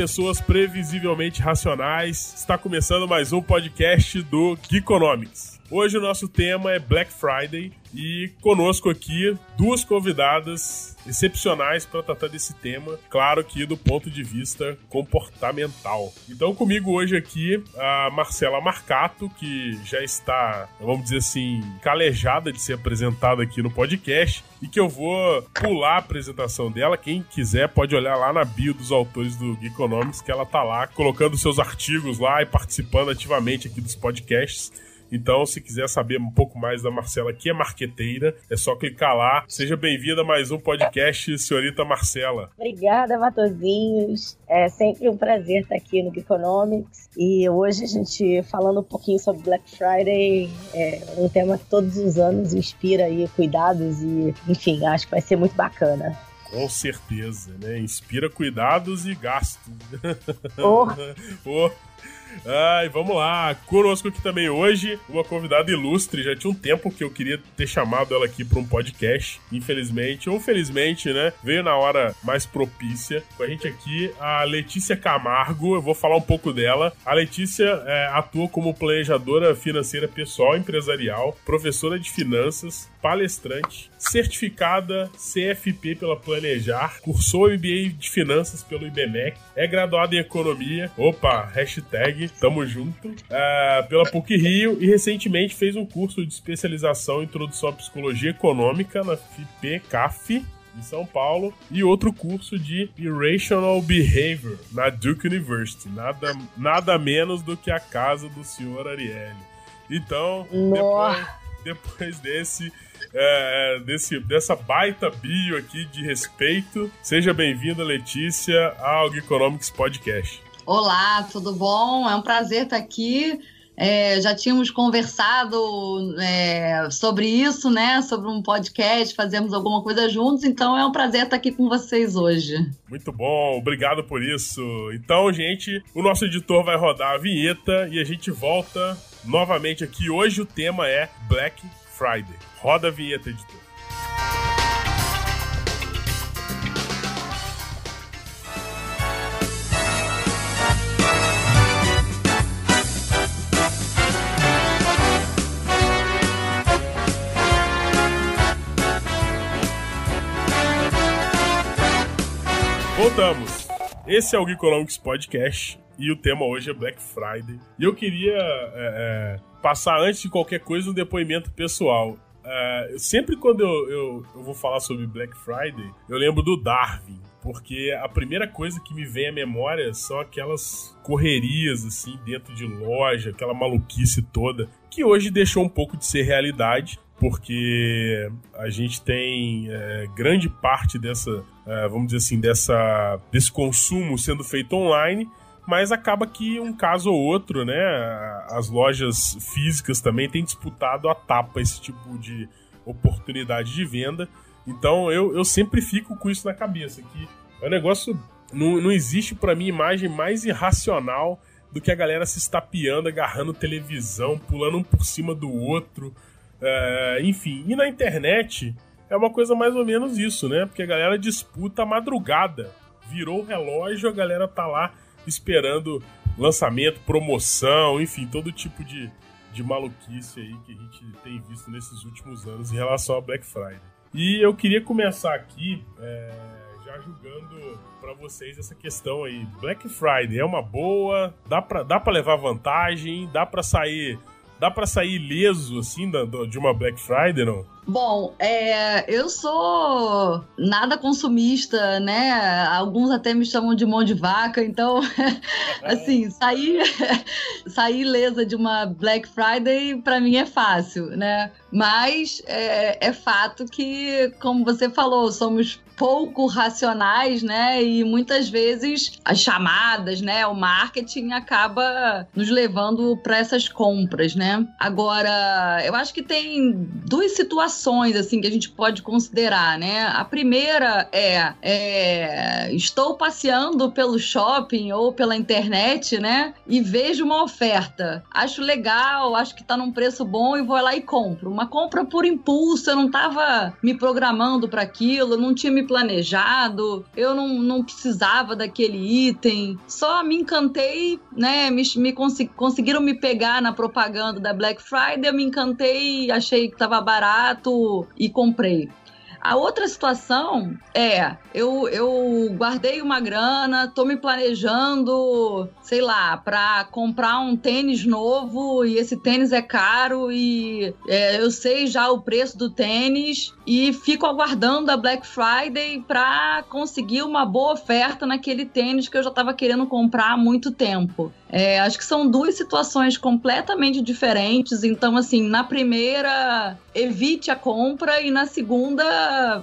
pessoas previsivelmente racionais. Está começando mais um podcast do Geekonomics. Hoje o nosso tema é Black Friday e conosco aqui duas convidadas excepcionais para tratar desse tema, claro que do ponto de vista comportamental. Então comigo hoje aqui a Marcela Marcato, que já está, vamos dizer assim, calejada de ser apresentada aqui no podcast e que eu vou pular a apresentação dela. Quem quiser pode olhar lá na bio dos autores do Geekonomics que ela tá lá colocando seus artigos lá e participando ativamente aqui dos podcasts. Então, se quiser saber um pouco mais da Marcela, que é marqueteira, é só clicar lá. Seja bem-vinda a mais um podcast, senhorita Marcela. Obrigada, Matozinhos. É sempre um prazer estar aqui no Geekonomics. E hoje a gente falando um pouquinho sobre Black Friday, é um tema que todos os anos inspira aí cuidados e, enfim, acho que vai ser muito bacana. Com certeza, né? Inspira cuidados e gastos. Oh. oh. Ai, vamos lá. Conosco aqui também hoje uma convidada ilustre. Já tinha um tempo que eu queria ter chamado ela aqui para um podcast. Infelizmente, ou felizmente, né? Veio na hora mais propícia. Com a gente aqui, a Letícia Camargo. Eu vou falar um pouco dela. A Letícia é, atua como planejadora financeira pessoal empresarial, professora de finanças, palestrante, certificada CFP pela Planejar, cursou MBA de Finanças pelo IBMEC, é graduada em Economia, opa, hashtag, tamo junto, uh, pela PUC Rio e recentemente fez um curso de especialização em Introdução à Psicologia Econômica na FIP-CAF, em São Paulo, e outro curso de Irrational Behavior na Duke University. Nada, nada menos do que a casa do senhor Ariely. Então, depois, depois desse é, desse, dessa baita bio aqui de respeito. Seja bem-vinda, Letícia, ao Geekonomics Podcast. Olá, tudo bom? É um prazer estar aqui. É, já tínhamos conversado é, sobre isso, né? Sobre um podcast, fazemos alguma coisa juntos, então é um prazer estar aqui com vocês hoje. Muito bom, obrigado por isso. Então, gente, o nosso editor vai rodar a vinheta e a gente volta novamente aqui. Hoje o tema é Black Friday. Roda a vinheta, editor. Voltamos. Esse é o Geekonomics Podcast e o tema hoje é Black Friday. E eu queria é, é, passar antes de qualquer coisa um depoimento pessoal. É, sempre quando eu, eu, eu, vou falar sobre Black Friday, eu lembro do Darwin. Porque a primeira coisa que me vem à memória são aquelas correrias, assim, dentro de loja, aquela maluquice toda, que hoje deixou um pouco de ser realidade, porque a gente tem é, grande parte dessa, é, vamos dizer assim, dessa, desse consumo sendo feito online mas acaba que um caso ou outro, né? As lojas físicas também têm disputado a tapa esse tipo de oportunidade de venda. Então eu, eu sempre fico com isso na cabeça, que é um negócio. Não, não existe para mim imagem mais irracional do que a galera se estapeando, agarrando televisão, pulando um por cima do outro. É, enfim, e na internet é uma coisa mais ou menos isso, né? Porque a galera disputa a madrugada. Virou o relógio, a galera tá lá esperando lançamento, promoção, enfim, todo tipo de, de maluquice aí que a gente tem visto nesses últimos anos em relação a Black Friday. E eu queria começar aqui é, já julgando para vocês essa questão aí. Black Friday é uma boa? Dá para dá levar vantagem? Dá para sair dá para sair ileso, assim, da, de uma Black Friday, não? Bom, é, eu sou nada consumista, né? Alguns até me chamam de mão de vaca, então, assim, sair, sair ilesa de uma Black Friday para mim é fácil, né? Mas é, é fato que, como você falou, somos pouco racionais, né? E muitas vezes as chamadas, né? O marketing acaba nos levando para essas compras, né? Agora, eu acho que tem duas situações assim que a gente pode considerar, né? A primeira é, é estou passeando pelo shopping ou pela internet, né? E vejo uma oferta. Acho legal, acho que tá num preço bom e vou lá e compro. Uma compra por impulso, eu não tava me programando para aquilo, não tinha me planejado, eu não, não precisava daquele item, só me encantei, né? Me, me conseguiram me pegar na propaganda da Black Friday, eu me encantei, achei que tava barato e comprei. A outra situação é, eu, eu guardei uma grana, tô me planejando, sei lá, para comprar um tênis novo e esse tênis é caro e é, eu sei já o preço do tênis e fico aguardando a Black Friday para conseguir uma boa oferta naquele tênis que eu já estava querendo comprar há muito tempo. É, acho que são duas situações completamente diferentes. Então, assim, na primeira, evite a compra e na segunda,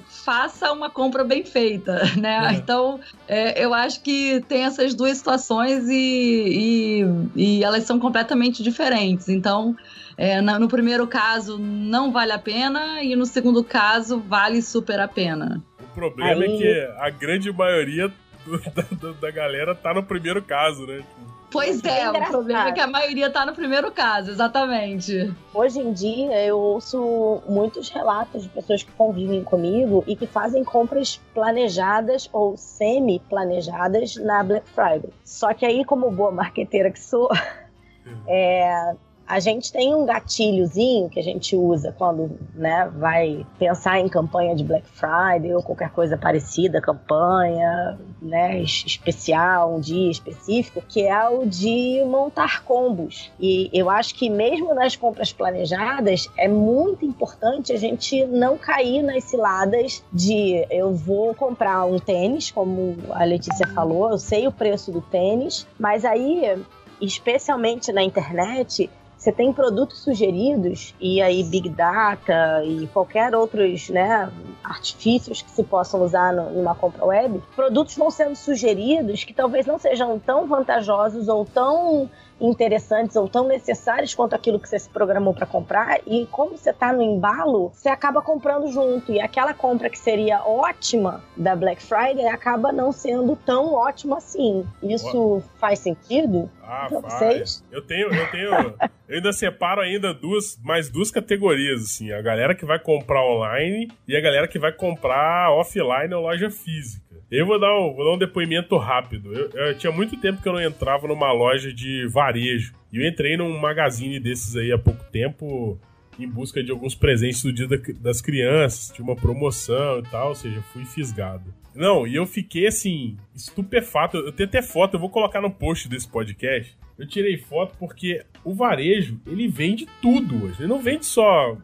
faça uma compra bem feita, né? É. Então, é, eu acho que tem essas duas situações e, e, e elas são completamente diferentes. Então, é, no primeiro caso, não vale a pena e no segundo caso, vale super a pena. O problema é Aí... é que a grande maioria da, da, galera tá no primeiro caso, né? Pois é, é o problema é que a maioria tá no primeiro caso, exatamente. Hoje em dia eu ouço muitos relatos de pessoas que convivem comigo e que fazem compras planejadas ou semi-planejadas na Black Friday. Só que aí, como boa marqueteira que sou, é, a gente tem um gatilhozinho que a gente usa quando né, vai pensar em campanha de Black Friday ou qualquer coisa parecida, campanha né, especial, um dia específico, que é o de montar combos. E eu acho que mesmo nas compras planejadas, é muito importante a gente não cair nas ciladas de eu vou comprar um tênis, como a Letícia falou, eu sei o preço do tênis, mas aí especialmente na internet, você tem produtos sugeridos e aí Big Data e qualquer outros né, artifícios que se possam usar no, numa compra web, produtos vão sendo sugeridos que talvez não sejam tão vantajosos ou tão interessantes ou tão necessários quanto aquilo que você se programou para comprar e como você está no embalo, você acaba comprando junto e aquela compra que seria ótima da Black Friday acaba não sendo tão ótima assim. Isso faz sentido ah, vocês? Eu tenho, eu tenho, eu ainda separo ainda duas, mais duas categorias assim, a galera que vai comprar online e a galera que vai comprar offline ou loja física. Eu vou dar um, vou dar um depoimento rápido. Eu, eu, tinha muito tempo que eu não entrava numa loja de varejo. E eu entrei num magazine desses aí há pouco tempo em busca de alguns presentes do dia das crianças. Tinha uma promoção e tal, ou seja, fui fisgado. Não, e eu fiquei assim, estupefato. Eu tenho até foto, eu vou colocar no post desse podcast. Eu tirei foto porque o varejo, ele vende tudo hoje. Ele não vende só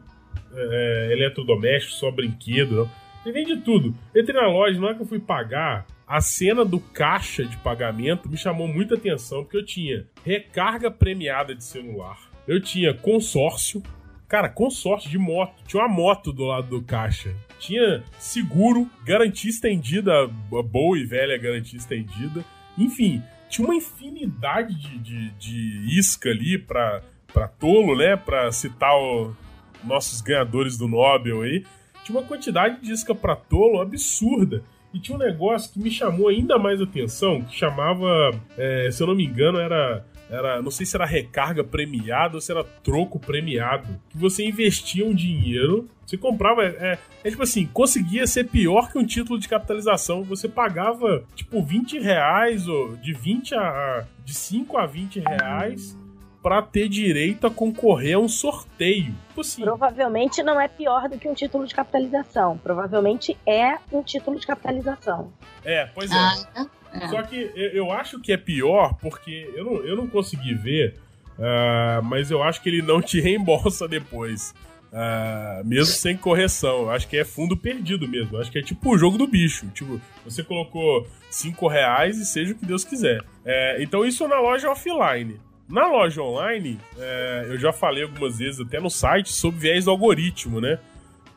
é, eletrodoméstico, só brinquedo, não. Ele vende tudo. Entrei na loja, na hora que eu fui pagar, a cena do caixa de pagamento me chamou muita atenção, porque eu tinha recarga premiada de celular, eu tinha consórcio, cara, consórcio de moto, tinha uma moto do lado do caixa, tinha seguro, garantia estendida, boa e velha garantia estendida, enfim, tinha uma infinidade de, de, de isca ali pra, pra tolo, né, pra citar os nossos ganhadores do Nobel aí, tinha uma quantidade de isca pra tolo absurda. E tinha um negócio que me chamou ainda mais atenção, que chamava, é, se eu não me engano, era era, não sei se era recarga premiada ou se era troco premiado, que você investia um dinheiro, você comprava, é, é, tipo assim, conseguia ser pior que um título de capitalização, você pagava tipo 20 reais, ou de 20 a, de 5 a 20 reais para ter direito a concorrer a um sorteio. Tipo assim, Provavelmente não é pior do que um título de capitalização. Provavelmente é um título de capitalização. É, pois é. Ah, é. Só que eu acho que é pior porque eu não, eu não consegui ver, uh, mas eu acho que ele não te reembolsa depois. Uh, mesmo sem correção. Eu acho que é fundo perdido mesmo. Eu acho que é tipo o jogo do bicho. Tipo, você colocou 5 reais e seja o que Deus quiser. É, então isso na loja offline. Na loja online, é, eu já falei algumas vezes até no site sobre viés do algoritmo, né?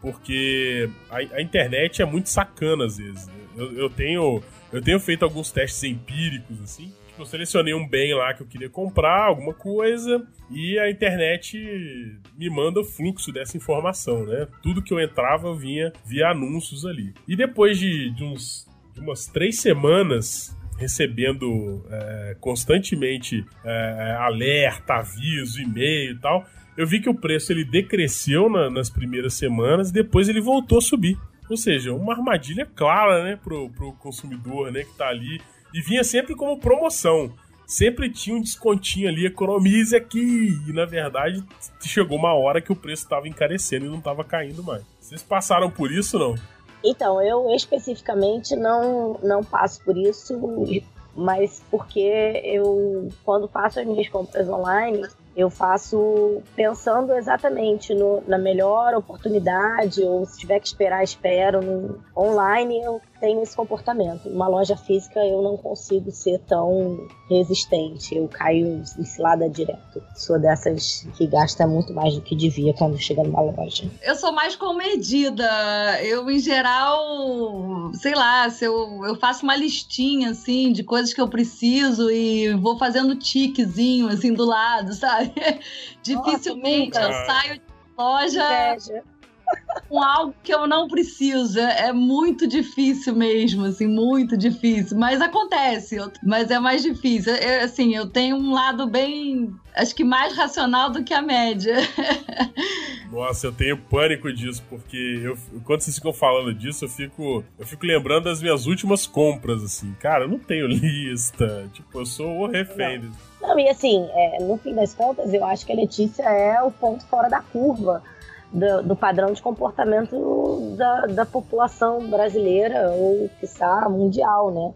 Porque a, a internet é muito sacana às vezes. Né? eu, eu tenho eu tenho feito alguns testes empíricos, assim. Tipo, eu selecionei um bem lá que eu queria comprar, alguma coisa, e a internet me manda o fluxo dessa informação, né? Tudo que eu entrava vinha via anúncios ali. E depois de, de uns, de umas três semanas recebendo é, constantemente é, alerta, aviso, e-mail e tal, eu vi que o preço ele decresceu na, nas primeiras semanas, depois ele voltou a subir. Ou seja, uma armadilha clara, né, pro, pro consumidor, né, que tá ali. E vinha sempre como promoção. Sempre tinha um descontinho ali, economize aqui. E na verdade, chegou uma hora que o preço estava encarecendo e não estava caindo mais. Vocês passaram por isso não? Então, eu especificamente não, não passo por isso, mas porque eu, quando faço as minhas compras online, eu faço pensando exatamente no, na melhor oportunidade, ou se tiver que esperar, espero. No, online eu tenho esse comportamento. Numa loja física eu não consigo ser tão resistente. Eu caio em cilada direto. Sou dessas que gasta muito mais do que devia quando chega numa loja. Eu sou mais comedida. Eu, em geral, sei lá, se eu, eu faço uma listinha, assim, de coisas que eu preciso e vou fazendo tiquezinho, assim, do lado, sabe? Dificilmente Nossa, eu saio de loja... Inveja com algo que eu não preciso. É, é muito difícil mesmo, assim, muito difícil. Mas acontece, mas é mais difícil. Eu, assim, eu tenho um lado bem, acho que mais racional do que a média. Nossa, eu tenho pânico disso, porque eu, quando vocês ficam falando disso, eu fico, eu fico lembrando das minhas últimas compras, assim. Cara, eu não tenho lista. Tipo, eu sou o refém. Não. não, e assim, é, no fim das contas, eu acho que a Letícia é o ponto fora da curva do, do padrão de comportamento da, da população brasileira ou, quiçá, mundial, né?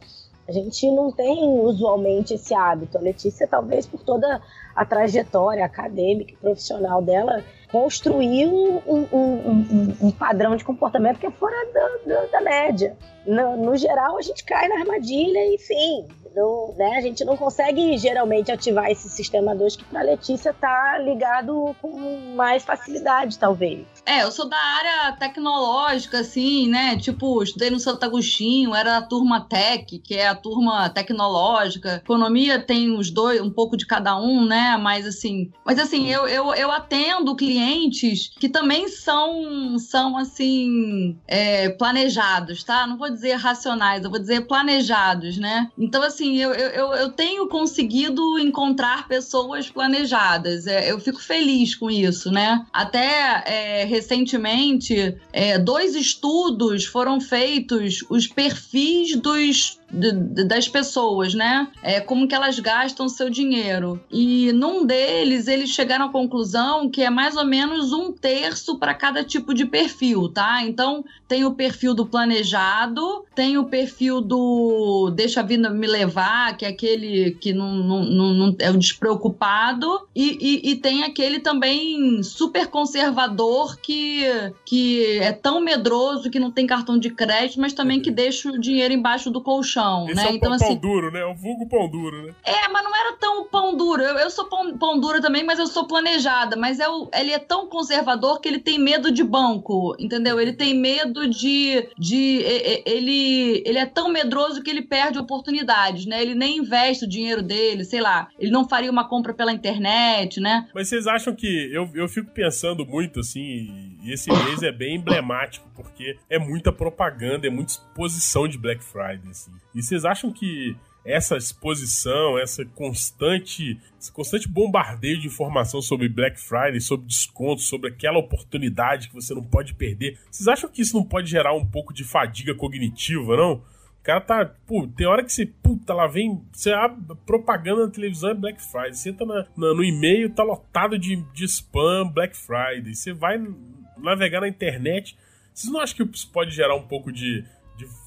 A gente não tem usualmente esse hábito. A Letícia, talvez por toda a trajetória acadêmica e profissional dela, construiu um, um, um, um, padrão de comportamento que é fora da, da, da média. No, no, geral, a gente cai na armadilha, enfim, não, né, a gente não consegue geralmente ativar esse sistema 2 que para Letícia tá ligado com mais facilidade, talvez. É, eu sou da área tecnológica, assim, né? Tipo, estudei no Santo Agostinho, era a turma Tech, que é a turma tecnológica. Economia tem os dois, um pouco de cada um, né? Mas assim, mas assim, eu, eu, eu atendo clientes que também são, são assim, é, planejados, tá? Não vou dizer racionais, eu vou dizer planejados, né? Então, assim, assim, eu, eu, eu tenho conseguido encontrar pessoas planejadas. É, eu fico feliz com isso, né? Até é, recentemente, é, dois estudos foram feitos, os perfis dos de, das pessoas, né? É, como que elas gastam seu dinheiro. E num deles, eles chegaram à conclusão que é mais ou menos um terço para cada tipo de perfil, tá? Então, tem o perfil do planejado, tem o perfil do deixa a vida me levar, que é aquele que não, não, não é o despreocupado, e, e, e, tem aquele também super conservador que, que é tão medroso que não tem cartão de crédito, mas também que deixa o dinheiro embaixo do colchão chão, Esse né? É o então, pão, assim, pão duro, né? O vulgo pão duro, né? É, mas não era tão pão duro. Eu, eu sou pão, pão duro também, mas eu sou planejada. Mas é o, ele é tão conservador que ele tem medo de banco, entendeu? Ele tem medo de. de ele, ele é tão medroso que ele perde oportunidades, né? Ele nem investe o dinheiro dele, sei lá. Ele não faria uma compra pela internet, né? Mas vocês acham que. Eu, eu fico pensando muito, assim, e esse mês é bem emblemático, porque é muita propaganda, é muita exposição de Black Friday, assim. E vocês acham que essa exposição, essa constante, esse constante bombardeio de informação sobre Black Friday, sobre descontos, sobre aquela oportunidade que você não pode perder, vocês acham que isso não pode gerar um pouco de fadiga cognitiva, não? O cara tá. Pô, tem hora que você. Puta, lá vem. Você abre propaganda na televisão é Black Friday. Você entra na, na, no e-mail, tá lotado de, de spam Black Friday. Você vai navegar na internet. Vocês não acham que isso pode gerar um pouco de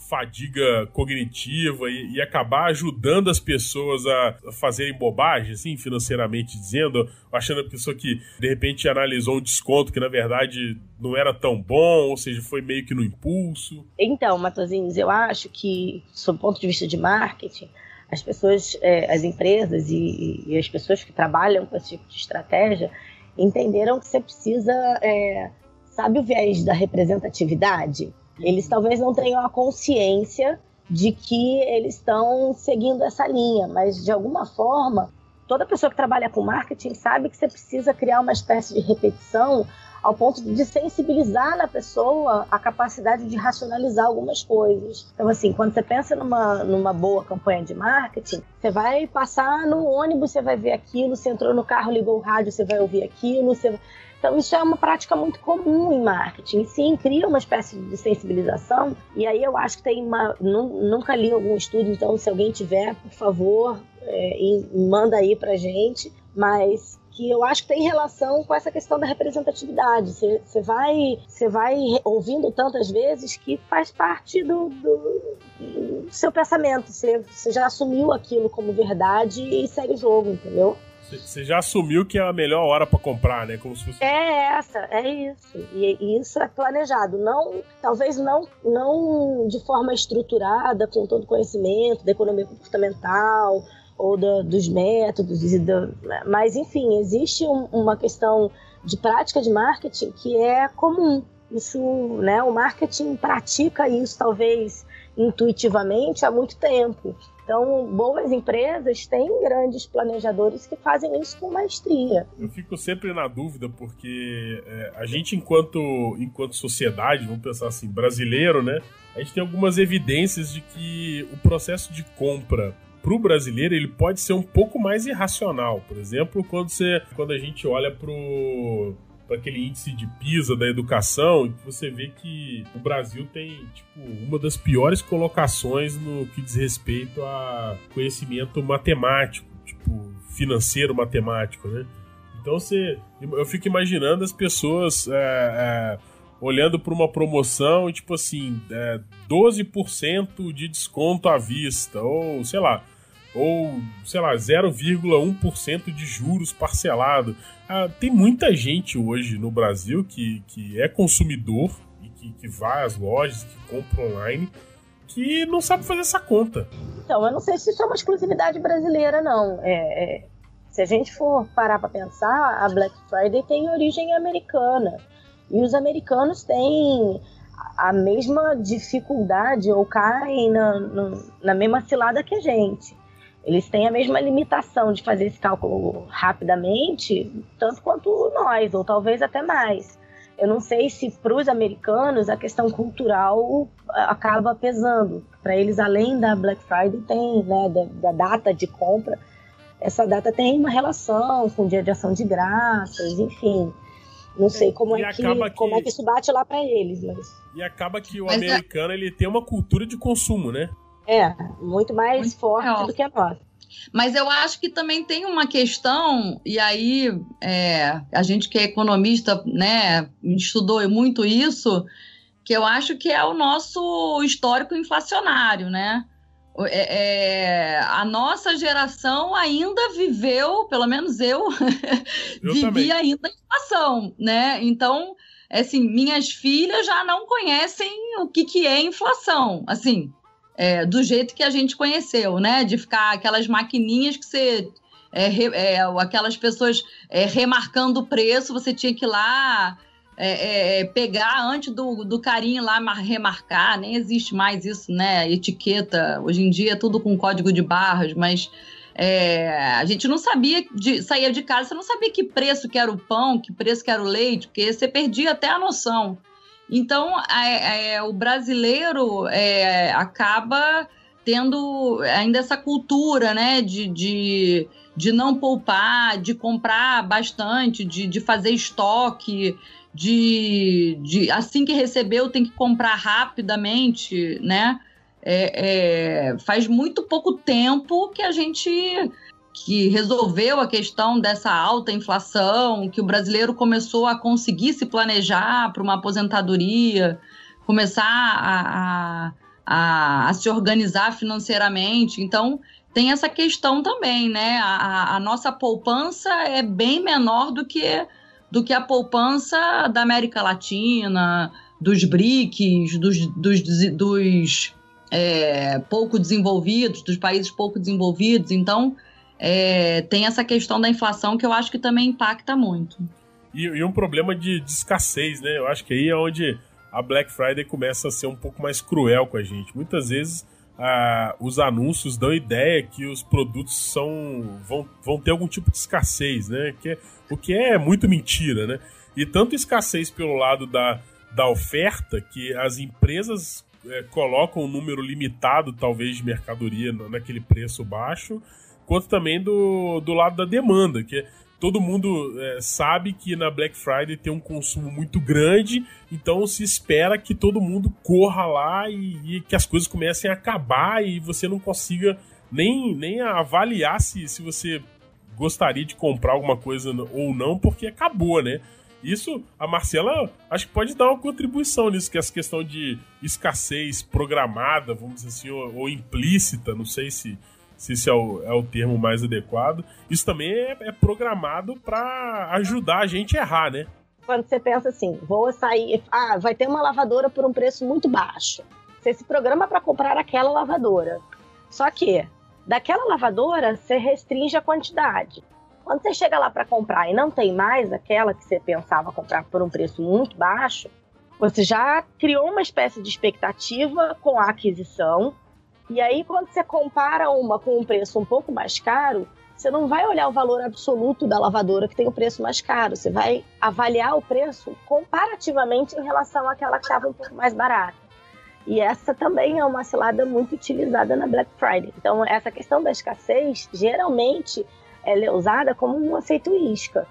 fadiga cognitiva e, e, acabar ajudando as pessoas a fazerem bobagem, assim, financeiramente dizendo, achando a pessoa que de repente analisou um desconto que na verdade não era tão bom, ou seja, foi meio que no impulso. Então, Matosinhos, eu acho que, sob o ponto de vista de marketing, as pessoas, é, as empresas e, e, as pessoas que trabalham com esse tipo de estratégia entenderam que você precisa, é, sabe o viés da representatividade? Eles talvez não tenham a consciência de que eles estão seguindo essa linha, mas de alguma forma, toda pessoa que trabalha com marketing sabe que você precisa criar uma espécie de repetição ao ponto de sensibilizar na pessoa a capacidade de racionalizar algumas coisas. Então, assim, quando você pensa numa, numa boa campanha de marketing, você vai passar no ônibus, você vai ver aquilo, você entrou no carro, ligou o rádio, você vai ouvir aquilo, você... Então, isso é uma prática muito comum em marketing. Sim, cria uma espécie de sensibilização. E aí eu acho que tem uma. Nunca li algum estudo, então, se alguém tiver, por favor, é, manda aí pra gente. Mas que eu acho que tem relação com essa questão da representatividade. Você vai, vai ouvindo tantas vezes que faz parte do, do, do seu pensamento. Você já assumiu aquilo como verdade e segue o jogo, entendeu? Você já assumiu que é a melhor hora para comprar, né? Como se fosse... É essa, é isso. E, e, isso é planejado. Não, talvez não, não de forma estruturada, com todo conhecimento da economia comportamental, ou do, dos métodos, do, mas enfim, existe um, uma questão de prática de marketing que é comum. Isso, né, o marketing pratica isso talvez intuitivamente há muito tempo. Então, boas empresas têm grandes planejadores que fazem isso com maestria. Eu fico sempre na dúvida porque é, a gente, enquanto, enquanto sociedade, vamos pensar assim, brasileiro, né? A gente tem algumas evidências de que o processo de compra para o brasileiro ele pode ser um pouco mais irracional. Por exemplo, quando, você, quando a gente olha pro para aquele índice de PISA da educação, você vê que o Brasil tem tipo uma das piores colocações no que diz respeito a conhecimento matemático, tipo financeiro matemático, né? Então você, eu fico imaginando as pessoas é, é, olhando para uma promoção e tipo assim, é, 12% de desconto à vista, ou sei lá, ou, sei lá, 0,1% de juros parcelado. Ah, tem muita gente hoje no Brasil que, que é consumidor e que, que vai às lojas, que compra online, que não sabe fazer essa conta. Então, eu não sei se isso é uma exclusividade brasileira, não. É, é, se a gente for parar para pensar, a Black Friday tem origem americana. E os americanos têm a mesma dificuldade ou caem na, na mesma cilada que a gente. Eles têm a mesma limitação de fazer esse cálculo rapidamente, tanto quanto nós, ou talvez até mais. Eu não sei se para os americanos a questão cultural acaba pesando. Para eles, além da Black Friday, tem, né, da, da, data de compra, essa data tem uma relação com o dia de ação de graças, enfim. Não sei como, é que, que, como é que isso bate lá para eles, mas... E acaba que o mas é americano é... ele tem uma cultura de consumo, né? É, muito mais muito forte maior. do que a nossa. Mas eu acho que também tem uma questão, e aí é, a gente que é economista, né, estudou muito isso, que eu acho que é o nosso histórico inflacionário, né? É, é, a nossa geração ainda viveu, pelo menos eu, eu vivi também. ainda a inflação, né? Então, assim, minhas filhas já não conhecem o que, que é inflação, assim, é, do jeito que a gente conheceu, né? De ficar aquelas maquininhas que você. É, é, aquelas pessoas é, remarcando o preço, você tinha que ir lá é, é, pegar antes do, do carinho lá remarcar, nem existe mais isso, né? Etiqueta. Hoje em dia é tudo com código de barras, mas é, a gente não sabia, de, de casa, você não sabia que preço que era o pão, que preço que era o leite, porque você perdia até a noção. Então, é, é, o brasileiro é, acaba tendo ainda essa cultura, né, de, de, de não poupar, de comprar bastante, de, de fazer estoque, de, de assim que recebeu tem que comprar rapidamente, né? É, é, faz muito pouco tempo que a gente que resolveu a questão dessa alta inflação, que o brasileiro começou a conseguir se planejar para uma aposentadoria, começar a, a, a, a, se organizar financeiramente. Então, tem essa questão também, né? A, a, nossa poupança é bem menor do que, do que a poupança da América Latina, dos BRICS, dos, dos, dos é, pouco desenvolvidos, dos países pouco desenvolvidos. Então, é, tem essa questão da inflação que eu acho que também impacta muito. E, e um problema de, de, escassez, né? Eu acho que aí é onde a Black Friday começa a ser um pouco mais cruel com a gente. Muitas vezes ah, os anúncios dão ideia que os produtos são vão, vão ter algum tipo de escassez, né? Que o que é muito mentira, né? E tanto escassez pelo lado da, da oferta, que as empresas é, colocam um número limitado, talvez, de mercadoria naquele preço baixo, quanto também do, do lado da demanda, que todo mundo é, sabe que na Black Friday tem um consumo muito grande, então se espera que todo mundo corra lá e, e que as coisas comecem a acabar e você não consiga nem, nem avaliar se, se você gostaria de comprar alguma coisa ou não, porque acabou, né? Isso, a Marcela, acho que pode dar uma contribuição nisso, que é essa questão de escassez programada, vamos dizer assim, ou, ou implícita, não sei se, se esse é o, é o termo mais adequado. Isso também é, é programado para ajudar a gente a errar, né? Quando você pensa assim, vou sair, ah, vai ter uma lavadora por um preço muito baixo. Você se programa para comprar aquela lavadora. Só que daquela lavadora você restringe a quantidade. Quando você chega lá para comprar e não tem mais aquela que você pensava comprar por um preço muito baixo, você já criou uma espécie de expectativa com a aquisição. E aí, quando você compara uma com um preço um pouco mais caro, você não vai olhar o valor absoluto da lavadora que tem o preço mais caro. Você vai avaliar o preço comparativamente em relação àquela que estava um pouco mais barata. E essa também é uma cilada muito utilizada na Black Friday. Então, essa questão da escassez, geralmente, ela é usada como um efeito isca.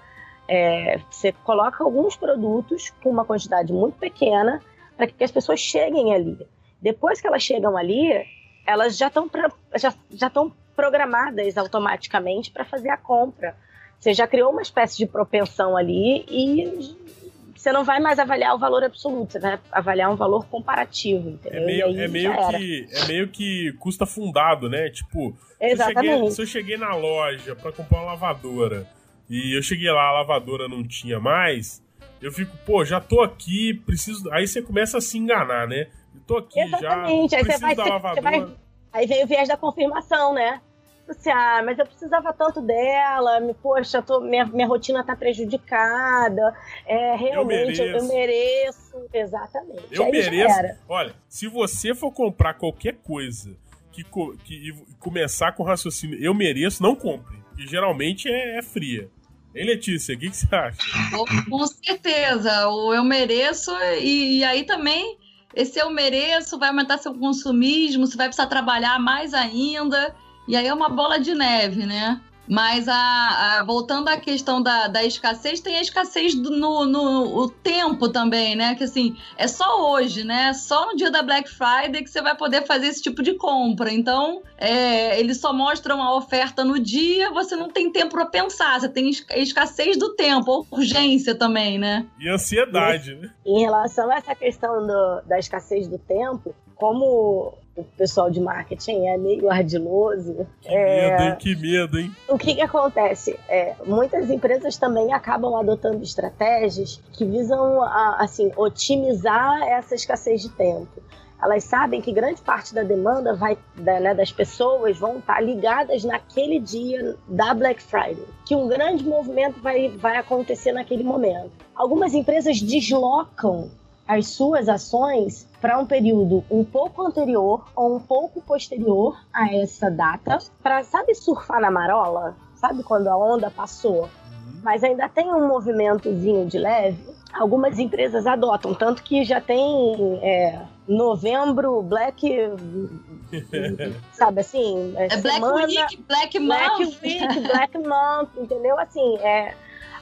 É, você coloca alguns produtos com uma quantidade muito pequena para que as pessoas cheguem ali. Depois que elas chegam ali, elas já estão já, já programadas automaticamente para fazer a compra. Você já criou uma espécie de propensão ali e você não vai mais avaliar o valor absoluto, você vai avaliar um valor comparativo, entendeu? É meio, é meio que é meio que custa fundado, né? Tipo, Exatamente. Se eu cheguei, se eu cheguei na loja para comprar uma lavadora e eu cheguei lá, a lavadora não tinha mais, eu fico, pô, já tô aqui, preciso. Aí você começa a se enganar, né? Tô aqui Exatamente. já, aí preciso você vai, da lavadora. Vai... Aí vem o viés da confirmação, né? Assim, ah, mas eu precisava tanto dela, me, poxa, tô, minha, minha rotina tá prejudicada, é, realmente eu mereço. Eu, eu mereço. Exatamente. Eu Aí mereço. Olha, se você for comprar qualquer coisa que, que começar com raciocínio eu mereço, não compre. E geralmente é, é fria. Hein, Letícia, o que, que, você acha? Com certeza, o eu mereço, e, e aí também esse eu mereço vai aumentar seu consumismo, você vai precisar trabalhar mais ainda. E aí é uma bola de neve, né? Mas a, a, voltando à questão da, da escassez, tem a escassez do, no, no o tempo também, né? Que assim, é só hoje, né? Só no dia da Black Friday que você vai poder fazer esse tipo de compra. Então, é, eles só mostram a oferta no dia, você não tem tempo para pensar, você tem escassez do tempo, urgência também, né? E ansiedade, né? Em relação a essa questão do, da escassez do tempo, como o pessoal de marketing é meio ardiloso. Que é... medo, hein? Que medo, hein? O que, que acontece? É, muitas empresas também acabam adotando estratégias que visam, assim, otimizar essa escassez de tempo. Elas sabem que grande parte da demanda vai, da, né, das pessoas vão estar ligadas naquele dia da Black Friday, que um grande movimento vai, vai acontecer naquele momento. Algumas empresas deslocam as suas ações para um período um pouco anterior ou um pouco posterior a essa data, para, sabe, surfar na marola? Sabe quando a onda passou? Uhum. Mas ainda tem um movimentozinho de leve. Algumas empresas adotam, tanto que já tem é, novembro, Black. sabe assim? É, é Black Week, Black Month. Black Week, Black Month, entendeu? Assim, é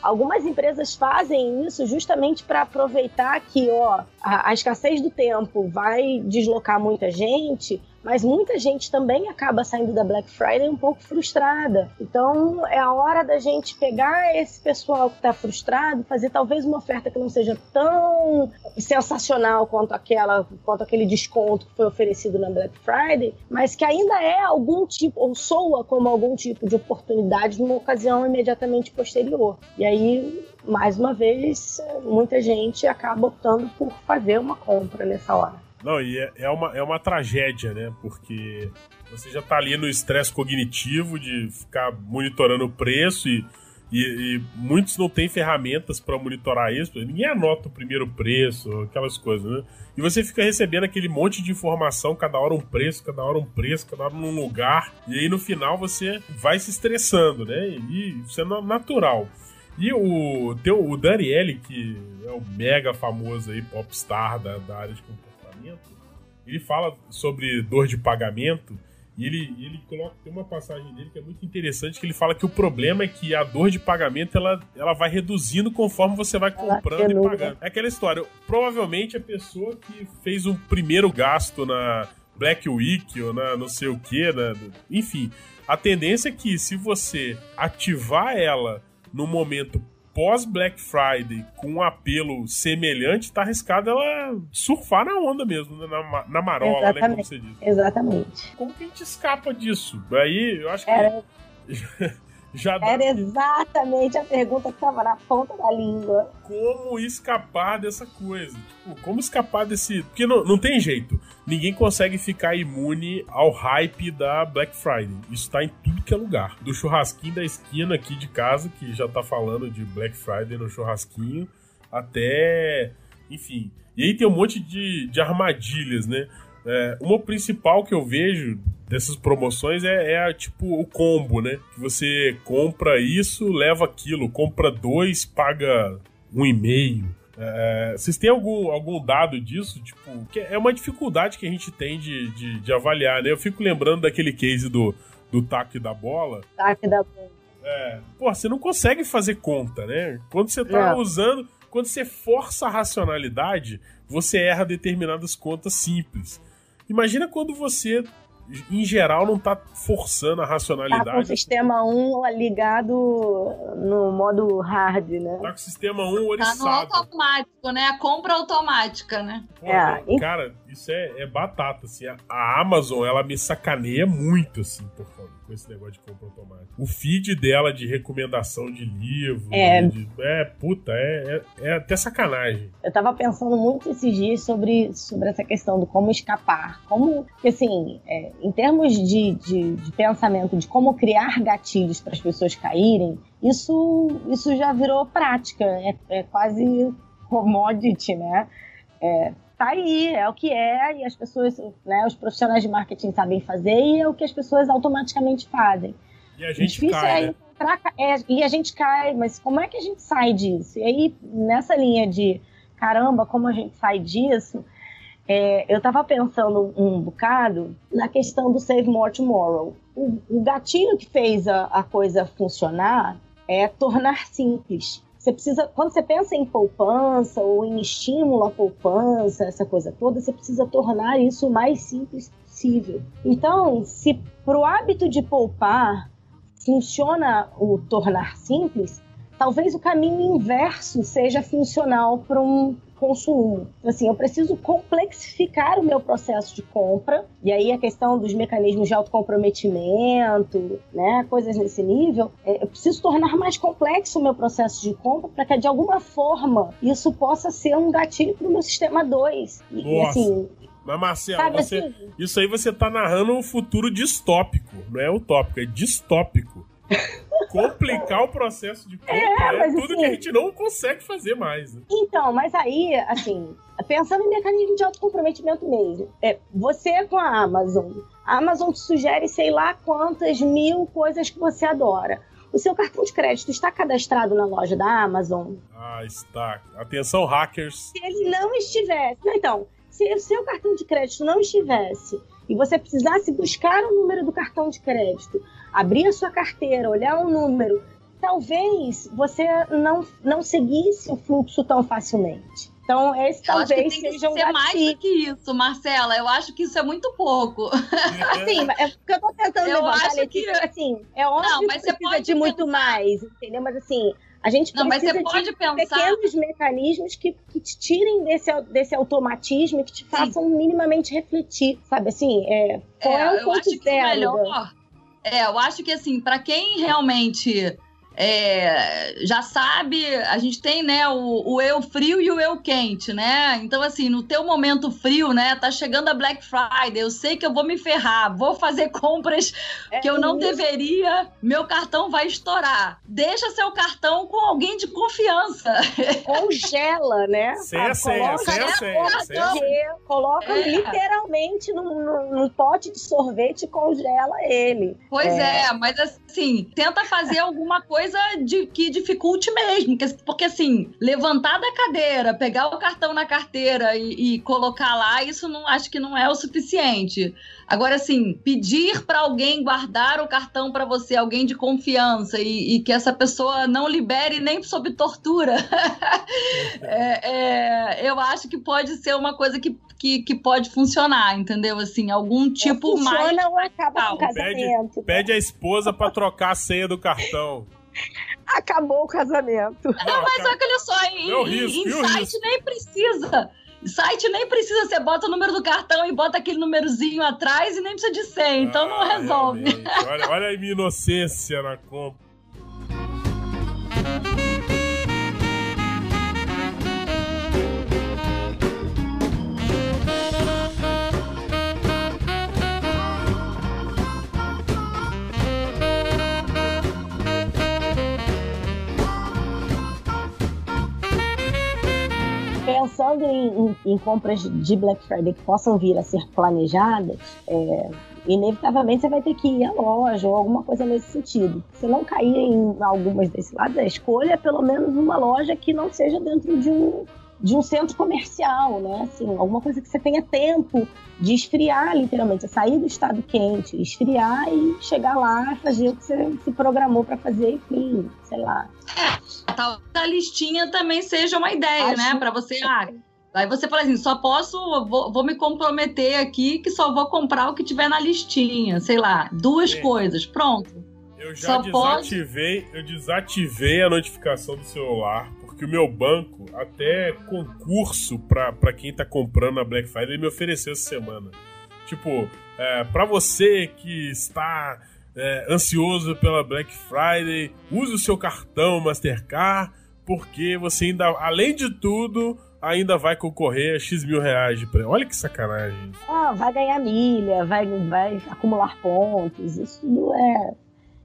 Algumas empresas fazem isso justamente para aproveitar que ó, a, a escassez do tempo vai deslocar muita gente mas muita gente também acaba saindo da Black Friday um pouco frustrada. Então é a hora da gente pegar esse pessoal que está frustrado, fazer talvez uma oferta que não seja tão sensacional quanto aquela, quanto aquele desconto que foi oferecido na Black Friday, mas que ainda é algum tipo ou soa como algum tipo de oportunidade numa ocasião imediatamente posterior. E aí mais uma vez, muita gente acaba optando por fazer uma compra nessa hora. Não, e é, é, uma, é uma tragédia, né? Porque você já tá ali no estresse cognitivo de ficar monitorando o preço e, e, e muitos não têm ferramentas para monitorar isso. Ninguém anota o primeiro preço, aquelas coisas, né? E você fica recebendo aquele monte de informação, cada hora um preço, cada hora um preço, cada hora num lugar. E aí no final você vai se estressando, né? E isso é natural. E o, teu, o Daniele, que é o mega famoso aí, popstar da, da área de comportamento, ele fala sobre dor de pagamento e ele, ele coloca, tem uma passagem dele que é muito interessante, que ele fala que o problema é que a dor de pagamento ela, ela vai reduzindo conforme você vai comprando e pagando. É aquela história, provavelmente a pessoa que fez um primeiro gasto na Black Week ou na não sei o que, enfim, a tendência é que se você ativar ela no momento pós Black Friday com um apelo semelhante, tá arriscado ela surfar na onda mesmo, né? na, na marola, Exatamente. né? Como você diz. Exatamente. Como que a gente escapa disso? Aí eu acho que. Era, já era exatamente a pergunta que estava na ponta da língua. Como escapar dessa coisa? Tipo, como escapar desse. Porque não, não tem jeito. Ninguém consegue ficar imune ao hype da Black Friday. Isso tá em tudo que é lugar. Do churrasquinho da esquina aqui de casa, que já tá falando de Black Friday no churrasquinho, até. Enfim. E aí tem um monte de, de armadilhas, né? É, uma principal que eu vejo dessas promoções é, é, tipo o combo, né? Que você compra isso, leva aquilo, compra dois, paga um e meio. É, vocês têm algum, algum dado disso? Tipo, que é uma dificuldade que a gente tem de, de, de avaliar, né? Eu fico lembrando daquele case do, do taco da bola. Taco da bola. É, pô, você não consegue fazer conta, né? Quando você tá usando, quando você força a racionalidade, você erra determinadas contas simples. Imagina quando você, em geral, não tá forçando a racionalidade. Tá com o sistema 1 ligado no modo hard, né? Tá com o sistema 1 oriçado. Tá no automático, né? A compra automática, né? Pô, é, cara, isso é, é batata, assim. A Amazon, ela me sacaneia muito, assim, por favor com esse negócio de compra automática. O feed dela de recomendação de livro. É. De, é, puta, é, é, é, até sacanagem. Eu tava pensando muito esses dias sobre, sobre essa questão do como escapar. Como, assim, é, em termos de, de, de pensamento de como criar gatilhos para as pessoas caírem, isso, isso já virou prática. É, é quase commodity, né? É, tá aí, é o que é, e as pessoas, né, os profissionais de marketing sabem fazer, e é o que as pessoas automaticamente fazem. E a gente cai, é né? encontrar, é, e a gente cai, mas como é que a gente sai disso? E aí, nessa linha de caramba, como a gente sai disso, é, eu estava pensando um bocado na questão do Save More Tomorrow. O, o gatilho que fez a, a coisa funcionar é tornar simples. Você precisa, quando você pensa em poupança ou em estímulo à poupança, essa coisa toda, você precisa tornar isso o mais simples possível. Então, se para o hábito de poupar funciona o tornar simples, talvez o caminho inverso seja funcional para um consumo. Assim, eu preciso complexificar o meu processo de compra, e aí a questão dos mecanismos de autocomprometimento, né, coisas nesse nível, é, eu preciso tornar mais complexo o meu processo de compra para que, de alguma forma, isso possa ser um gatilho para o meu sistema 2. E, Nossa. assim, mas, Marcelo, você, assim? isso aí você está narrando um futuro distópico, não é utópico, é distópico. complicar o processo de compra é, é tudo assim, que a gente não consegue fazer mais. Né? Então, mas aí, assim, pensando em mecanismo de autocomprometimento mesmo, é, você com a Amazon, a Amazon te sugere sei lá quantas mil coisas que você adora. O seu cartão de crédito está cadastrado na loja da Amazon? Ah, está. Atenção, hackers. Se ele não estivesse. Não, então, se o seu cartão de crédito não estivesse e você precisasse buscar o número do cartão de crédito, abrir a sua carteira, olhar o número, talvez você não, não seguisse o fluxo tão facilmente. Então, esse eu talvez acho que tem seja que ser mais do que isso, Marcela. Eu acho que isso é muito pouco. Sim, é porque eu tô tentando eu levantar, acho Letícia, que... assim, é óbvio não, mas que você precisa pode de muito pensar. mais, entendeu? Mas assim, a gente Não, mas precisa você pode de pensar- pequenos mecanismos que, que te tirem desse, desse automatismo e que te façam minimamente refletir, sabe? Assim, é, qual é, É, o eu ponto acho que o zero? melhor. É, eu acho que assim, para quem realmente é, já sabe, a gente tem, né, o, o, eu frio e o eu quente, né? Então, assim, no teu momento frio, né, tá chegando a Black Friday, eu sei que eu vou me ferrar, vou fazer compras é que eu não isso. deveria, meu cartão vai estourar. Deixa seu cartão com alguém de confiança. Congela, né? Sem a senha, sem a senha. Coloca é. literalmente num, num, pote de sorvete e congela ele. Pois é, é mas assim, tenta fazer alguma coisa de, que dificulte mesmo. Porque, assim, levantar da cadeira, pegar o cartão na carteira e, e colocar lá, isso não acho que não é o suficiente. Agora, assim, pedir para alguém guardar o cartão para você, alguém de confiança, e, e, que essa pessoa não libere nem sob tortura, é, é, eu acho que pode ser uma coisa que, que, que pode funcionar, entendeu? Assim, algum tipo ou funciona mais. Ou acaba com o casamento. Pede, pede a esposa para trocar a senha do cartão. Acabou o casamento. Não, mas olha só, em, risco, em site risco. nem precisa. Site nem precisa, você bota o número do cartão e bota aquele númerozinho atrás e nem precisa de senha, então não ah, resolve. Olha, olha a minha inocência na compra. Pensando em, em, em, compras de Black Friday que possam vir a ser planejadas, é, inevitavelmente você vai ter que ir à loja ou alguma coisa nesse sentido. Se não cair em algumas desse lado, escolha é pelo menos uma loja que não seja dentro de um, de um centro comercial, né? Assim, alguma coisa que você tenha tempo de esfriar, literalmente, sair do estado quente, esfriar e chegar lá, fazer o que você se programou para fazer, enfim, sei lá. É, tal a listinha também seja uma ideia, Acho né? Para você, ah, Aí você fala assim, só posso, vou, vou, me comprometer aqui que só vou comprar o que tiver na listinha, sei lá, duas coisas, pronto. Eu já só desativei, pode... eu desativei a notificação do celular que o meu banco, até concurso para quem tá comprando na Black Friday, ele me ofereceu essa semana. Tipo, é, para você que está é, ansioso pela Black Friday, use o seu cartão Mastercard, porque você ainda, além de tudo, ainda vai concorrer a X mil reais de prêmio. Olha que sacanagem. Ah, vai ganhar milha, vai, vai acumular pontos, isso tudo é,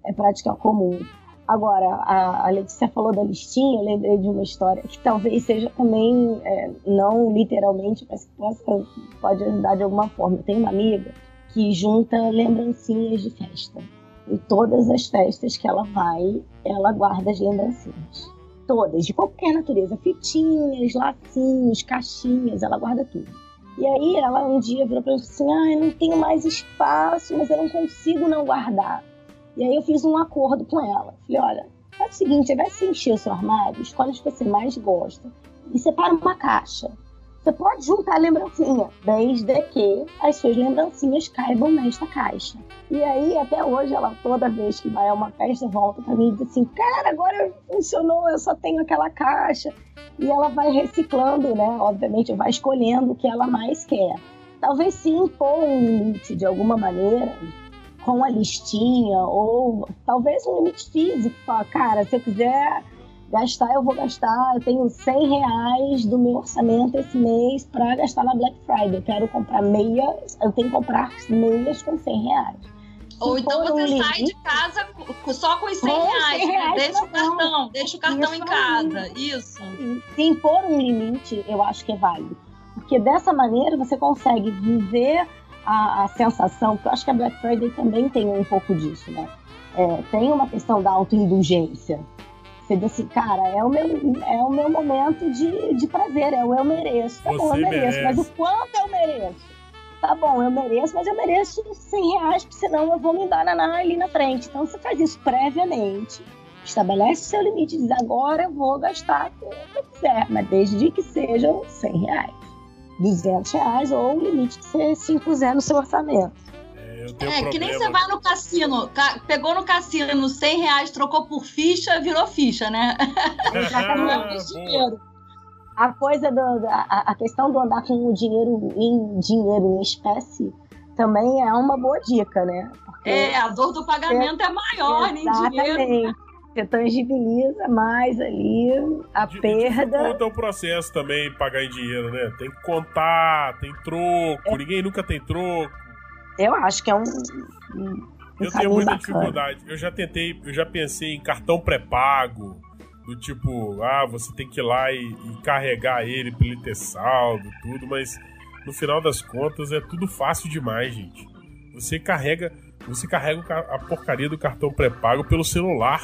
é prática comum. Agora, a, a Letícia falou da listinha, eu lembrei de uma história que talvez seja também, é, não literalmente, mas que possa, pode ajudar de alguma forma. Eu tenho uma amiga que junta lembrancinhas de festa. E todas as festas que ela vai, ela guarda as lembrancinhas. Todas, de qualquer natureza. Fitinhas, lacinhos, caixinhas, ela guarda tudo. E aí ela um dia virou pra mim assim, ah, eu não tenho mais espaço, mas eu não consigo não guardar. E aí eu fiz um acordo com ela. Falei, olha, faz o seguinte, ao invés encher o seu armário, escolhe as que você mais gosta e separa uma caixa. Você pode juntar lembrancinha, desde que as suas lembrancinhas caibam nesta caixa. E aí, até hoje, ela toda vez que vai a uma festa, volta para mim e diz assim: Cara, agora funcionou, eu só tenho aquela caixa. E ela vai reciclando, né? Obviamente, vai escolhendo o que ela mais quer. Talvez se impor um limite de alguma maneira, com a listinha, ou talvez um limite físico. Cara, se eu quiser gastar, eu vou gastar. Eu tenho 100 reais do meu orçamento esse mês para gastar na Black Friday. Eu quero comprar meias, eu tenho que comprar meias com 100 reais. Ou então você um sai de casa só com os 100 reais. 100 reais deixa o cartão, deixa o cartão Isso em casa. Isso. Se impor um limite, eu acho que é válido. Porque dessa maneira você consegue viver a, a sensação, que eu acho que a Black Friday também tem um pouco disso, né? É, tem uma questão da autoindulgência. Você diz assim, cara, é o meu, é o meu momento de, de prazer, é o eu mereço. Tá Você bom, eu mereço, merece. mas o quanto eu mereço? Tá bom, eu mereço, mas eu mereço 100 reais, porque senão eu vou me dar na, ali na frente. Então você faz isso previamente, estabelece o seu limite, diz agora eu vou gastar o que eu quiser, mas desde que sejam 100 reais. 200 reais ou o limite que você se impuser no seu orçamento. É, é que nem você vai no cassino, pegou no cassino 100 reais, trocou por ficha, virou ficha, né? Exatamente. dinheiro. A coisa do, a, a questão do andar com o dinheiro em dinheiro em espécie também é uma boa dica, né? Porque é, a dor do pagamento é, é maior em dinheiro. Você tangibiliza mais ali a Di- perda. Dificulta o processo também, pagar em dinheiro, né? Tem que contar, tem troco, É. ninguém nunca tem troco. Eu acho que é um, um, Eu tenho muita bacana. dificuldade. Eu já tentei, eu já pensei em cartão pré-pago, do tipo, ah, você tem que ir lá e, e carregar ele pra ele ter saldo, tudo, mas no final das contas é tudo fácil demais, gente. Você carrega, você carrega a porcaria do cartão pré-pago pelo celular.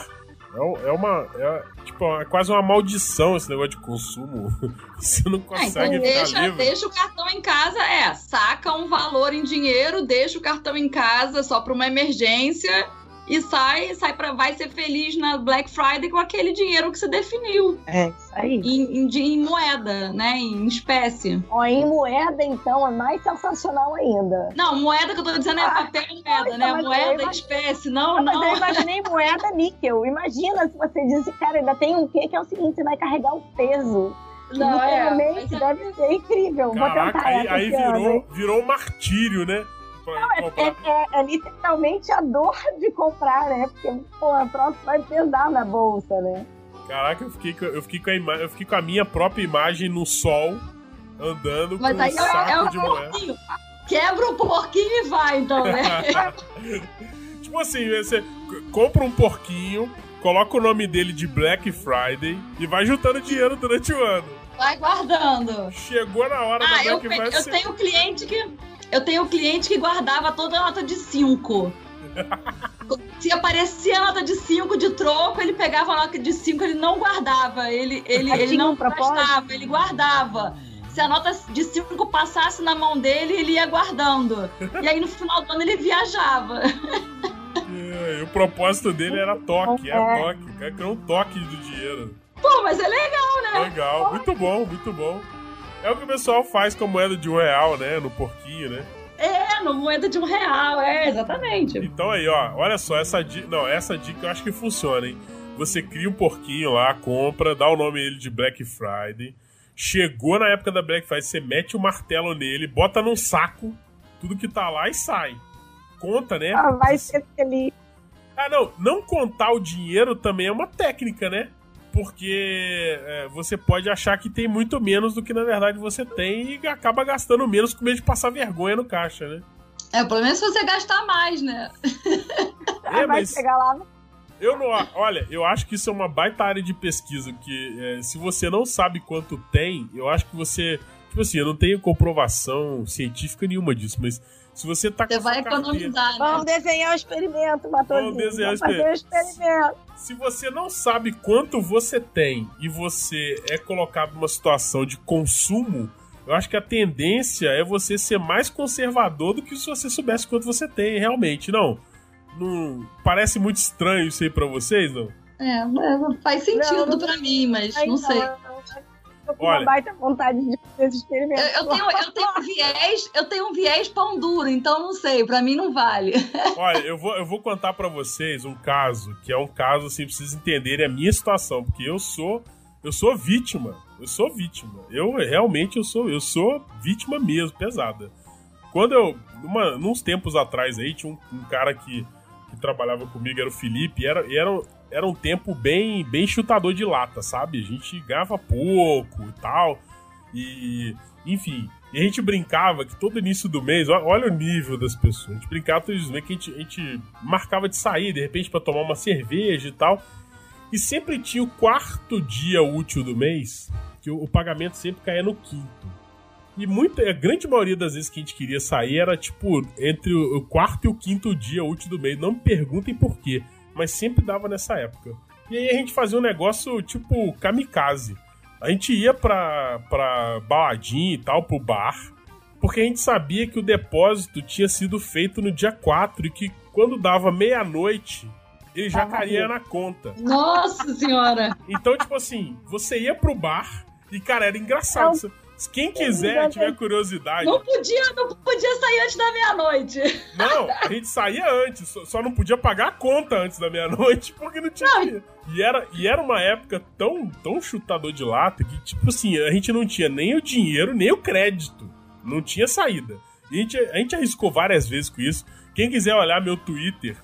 É, é uma. É, tipo, é quase uma maldição esse negócio de consumo. Você não Ah, consegue então ficar deixa, livre. deixa o cartão em casa, é, saca um valor em dinheiro, deixa o cartão em casa só para uma emergência e sai, sai para vai ser feliz na Black Friday com aquele dinheiro que você definiu É isso aí. em, em, em moeda, né, em espécie. Ó, em moeda, então, é mais sensacional ainda. Não, moeda que eu tô dizendo é Ah, papel e moeda, então, né? Moeda em espécie, não, Ah, mas não. eu imaginei moeda níquel. Imagina se você disse, cara, ainda tem um quê que é o seguinte, você vai carregar o peso. Não, é, Literalmente, mas é- deve ser incrível. Vou Caraca, tentar aí, essa aí ano, virou, virou um martírio, né? Comprar. É, é- é literalmente a dor de comprar, né? Porque, pô, a próxima vai pesar na bolsa, né? Caraca, eu fiquei, com- eu, fiquei com a ima- eu fiquei com a minha própria imagem no sol, andando Mas com aí um é, o- saco é o de moeda. porquinho. Quebra o porquinho e vai, então, né? tipo assim, você compra um porquinho, coloca o nome dele de Black Friday e vai juntando dinheiro durante o ano. Vai guardando. Chegou na hora Ah, da eu, Black pe- Friday. eu você- tenho cliente que. Eu tenho cliente que guardava toda a nota de 5. Se aparecia a nota de 5 de troco, ele pegava a nota de 5, ele não guardava. Ele, ele, ele não um gastava, ele guardava. Se a nota de 5 passasse na mão dele, ele ia guardando. E aí no final do ano ele viajava. É, e o propósito dele era toque, é, É. toque. O cara criou um toque do dinheiro. Pô, mas é legal, né? Legal, muito bom, muito bom. É o que o pessoal faz com a moeda de um real, né? No porquinho, né? É, no moeda de um real, é, exatamente. Então aí, ó, olha só, essa dica. Não, essa dica eu acho que funciona, hein? Você cria um porquinho lá, compra, dá o nome dele de Black Friday. Chegou na época da Black Friday, você mete o martelo nele, bota num saco tudo que tá lá e sai. Conta, né? Ah, vai ser feliz. Ah, não, não contar o dinheiro também é uma técnica, né? Porque é, você pode achar que tem muito menos do que na verdade você tem e acaba gastando menos com medo de passar vergonha no caixa, né? É, pelo menos se você gastar mais, né? Ah, É, vai mas- chegar lá. Eu não. Olha, eu acho que isso é uma baita área de pesquisa, que é, se você não sabe quanto tem, eu acho que você. Tipo assim, eu não tenho comprovação científica nenhuma disso, mas se você tá com Você vai carteira- economizar, né? Vamos desenhar o experimento, Matosinho. Vamos desenhar o fazer o experimento. Se você não sabe quanto você tem e você é colocado numa situação de consumo, eu acho que a tendência é você ser mais conservador do que se você soubesse quanto você tem realmente. Não. Não parece muito estranho isso aí pra vocês, não? É, é, faz sentido Não, não- pra mim, mas Ai, não sei. Eu tô com Olha. uma baita vontade de fazer esse experimento. Eu, eu tenho, eu tenho um viés, eu tenho um viés pão duro, então não sei, pra mim não vale. Olha, eu vou, eu vou contar pra vocês um caso, que é um caso assim, pra vocês entenderem a minha situação, porque eu sou eu sou vítima. Eu sou vítima. Eu realmente eu sou, eu sou vítima mesmo, pesada. Quando eu, numa, nos tempos atrás aí, tinha um, um cara que, que trabalhava comigo, era o Felipe, e era, e era, era um tempo bem, bem chutador de lata, sabe? A gente ganhava pouco e tal. E, enfim, e a gente brincava que todo início do mês, olha o nível das pessoas. A gente brincava todo início do que a gente, a gente marcava de sair, de repente, pra tomar uma cerveja e tal. E sempre tinha o quarto dia útil do mês, que o, o pagamento sempre caía no quinto. E muita, a grande maioria das vezes que a gente queria sair era tipo entre o, o quarto e o quinto dia útil do mês. Não me perguntem por quê, mas sempre dava nessa época. E aí a gente fazia um negócio tipo kamikaze. A gente ia pra, pra baladinha e tal, pro bar, porque a gente sabia que o depósito tinha sido feito no dia 4 e que quando dava meia-noite, ele já Tava caía na conta. Nossa senhora! Então, tipo assim, você ia pro bar e, cara, era engraçado. Não. Se- Quem quiser, tiver curiosidade. Não podia, não podia sair antes da meia-noite. Não, a gente saía antes, só, não podia pagar a conta antes da meia-noite, porque não tinha. dinheiro. E era, e era uma época tão, tão chutador de lata que, tipo assim, a gente não tinha nem o dinheiro, nem o crédito. Não tinha saída. E a gente, a gente arriscou várias vezes com isso. Quem quiser olhar meu Twitter,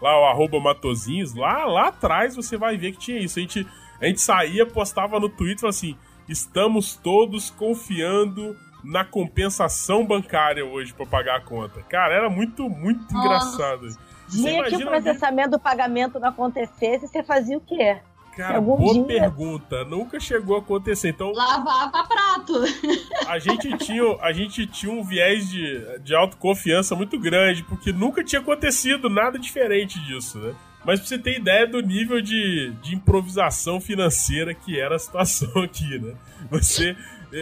lá o arroba Matozinhos, lá, lá atrás você vai ver que tinha isso. A gente, a gente saía, postava no Twitter assim: estamos todos confiando na compensação bancária hoje para pagar a conta. Cara, era muito, muito Nossa. engraçado. Dia que o processamento do pagamento não acontecesse, você fazia o quê? Cara, boa dia. pergunta. Nunca chegou a acontecer. Então. Lavava prato. A gente tinha, a gente tinha um viés de, de autoconfiança muito grande, porque nunca tinha acontecido nada diferente disso, né? Mas pra você ter ideia do nível de, de improvisação financeira que era a situação aqui, né? Você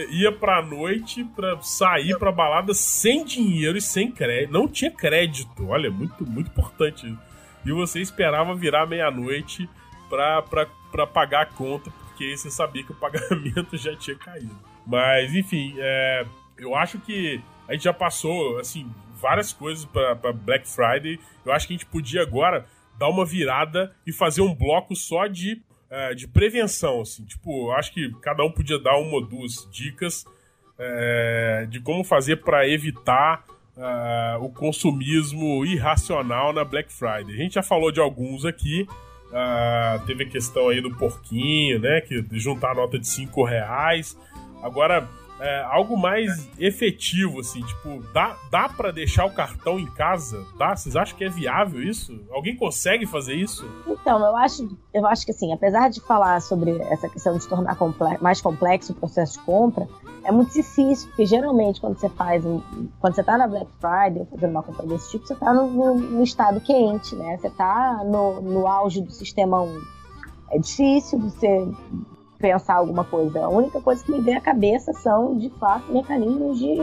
ia pra noite pra sair pra balada sem dinheiro e sem crédito. Não tinha crédito. Olha, muito, muito importante. E você esperava virar meia-noite pra, pra, pra pagar a conta, porque você sabia que o pagamento já tinha caído. Mas, enfim, é, eu acho que a gente já passou, assim, várias coisas pra, pra Black Friday. Eu acho que a gente podia agora dar uma virada e fazer um bloco só de é, de prevenção, assim. Tipo, acho que cada um podia dar uma ou duas dicas é, de como fazer para evitar é, o consumismo irracional na Black Friday. A gente já falou de alguns aqui. É, teve a questão aí do porquinho, né? Que juntar a nota de 5 reais. Agora, é, algo mais efetivo, assim, tipo, dá, dá para deixar o cartão em casa? Dá? Vocês acham que é viável isso? Alguém consegue fazer isso? Então, eu acho, eu acho que assim, apesar de falar sobre essa questão de tornar mais complexo o processo de compra, é muito difícil, porque geralmente quando você faz, um, quando você tá na Black Friday fazendo uma compra desse tipo, você tá no, no, no estado quente, né? Você tá no, no auge do sistema 1. É difícil você pensar alguma coisa. A única coisa que me vem à cabeça são, de fato, mecanismos de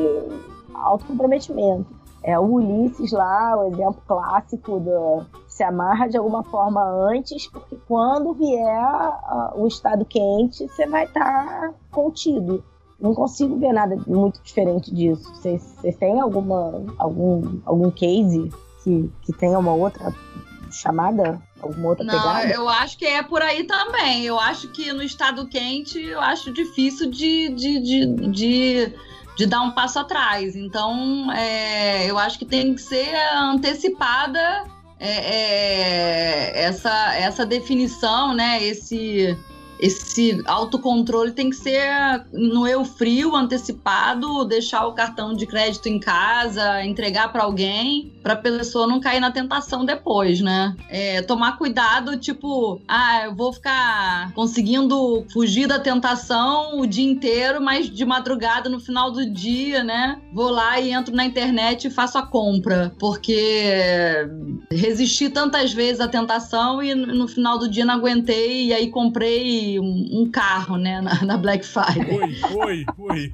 autocomprometimento. É o Ulisses lá, o exemplo clássico do se amarra de alguma forma antes, porque quando vier uh, o estado quente, você vai estar tá contido. Não consigo ver nada muito diferente disso. Vocês têm alguma, algum, algum case que, que tenha uma outra chamada? Alguma outra Não, pegada? eu acho que é por aí também. Eu acho que no estado quente, eu acho difícil de, de, de, de, de dar um passo atrás. Então, é, eu acho que tem que ser antecipada é, é, essa, essa definição, né? Esse esse autocontrole tem que ser no eu frio, antecipado, deixar o cartão de crédito em casa, entregar para alguém, para a pessoa não cair na tentação depois, né? É, tomar cuidado, tipo, ah, eu vou ficar conseguindo fugir da tentação o dia inteiro, mas de madrugada, no final do dia, né? Vou lá e entro na internet e faço a compra, porque resisti tantas vezes à tentação e no final do dia não aguentei e aí comprei um, um carro, né, na, na, Black Friday. Oi, oi, oi.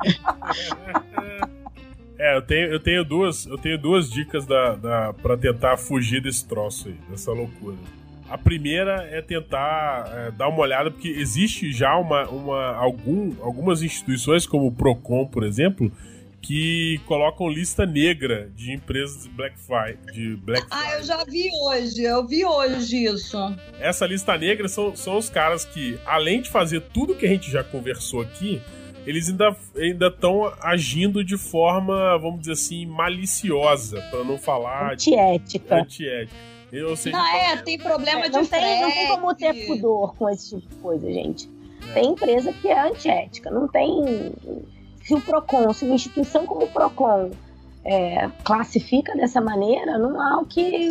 É, eu tenho, eu tenho duas, eu tenho duas dicas da, da para tentar fugir desse troço aí, dessa loucura. A primeira é tentar é, dar uma olhada, porque existe já uma, uma, algum, algumas instituições, como o Procon, por exemplo, que colocam lista negra de empresas de Black Friday. De Black Friday. Ah, eu já vi hoje, eu vi hoje isso. Essa lista negra são, são os caras que, além de fazer tudo que a gente já conversou aqui, eles ainda ainda estão agindo de forma, vamos dizer assim, maliciosa, para não falar antiética. Antiética. Eu sei não, é, tem problema é, de não tem, não tem como ter pudor com esse tipo de coisa, gente. É. Tem empresa que é antiética, não tem se o PROCON, se uma instituição como o PROCON é, classifica dessa maneira, não há o que,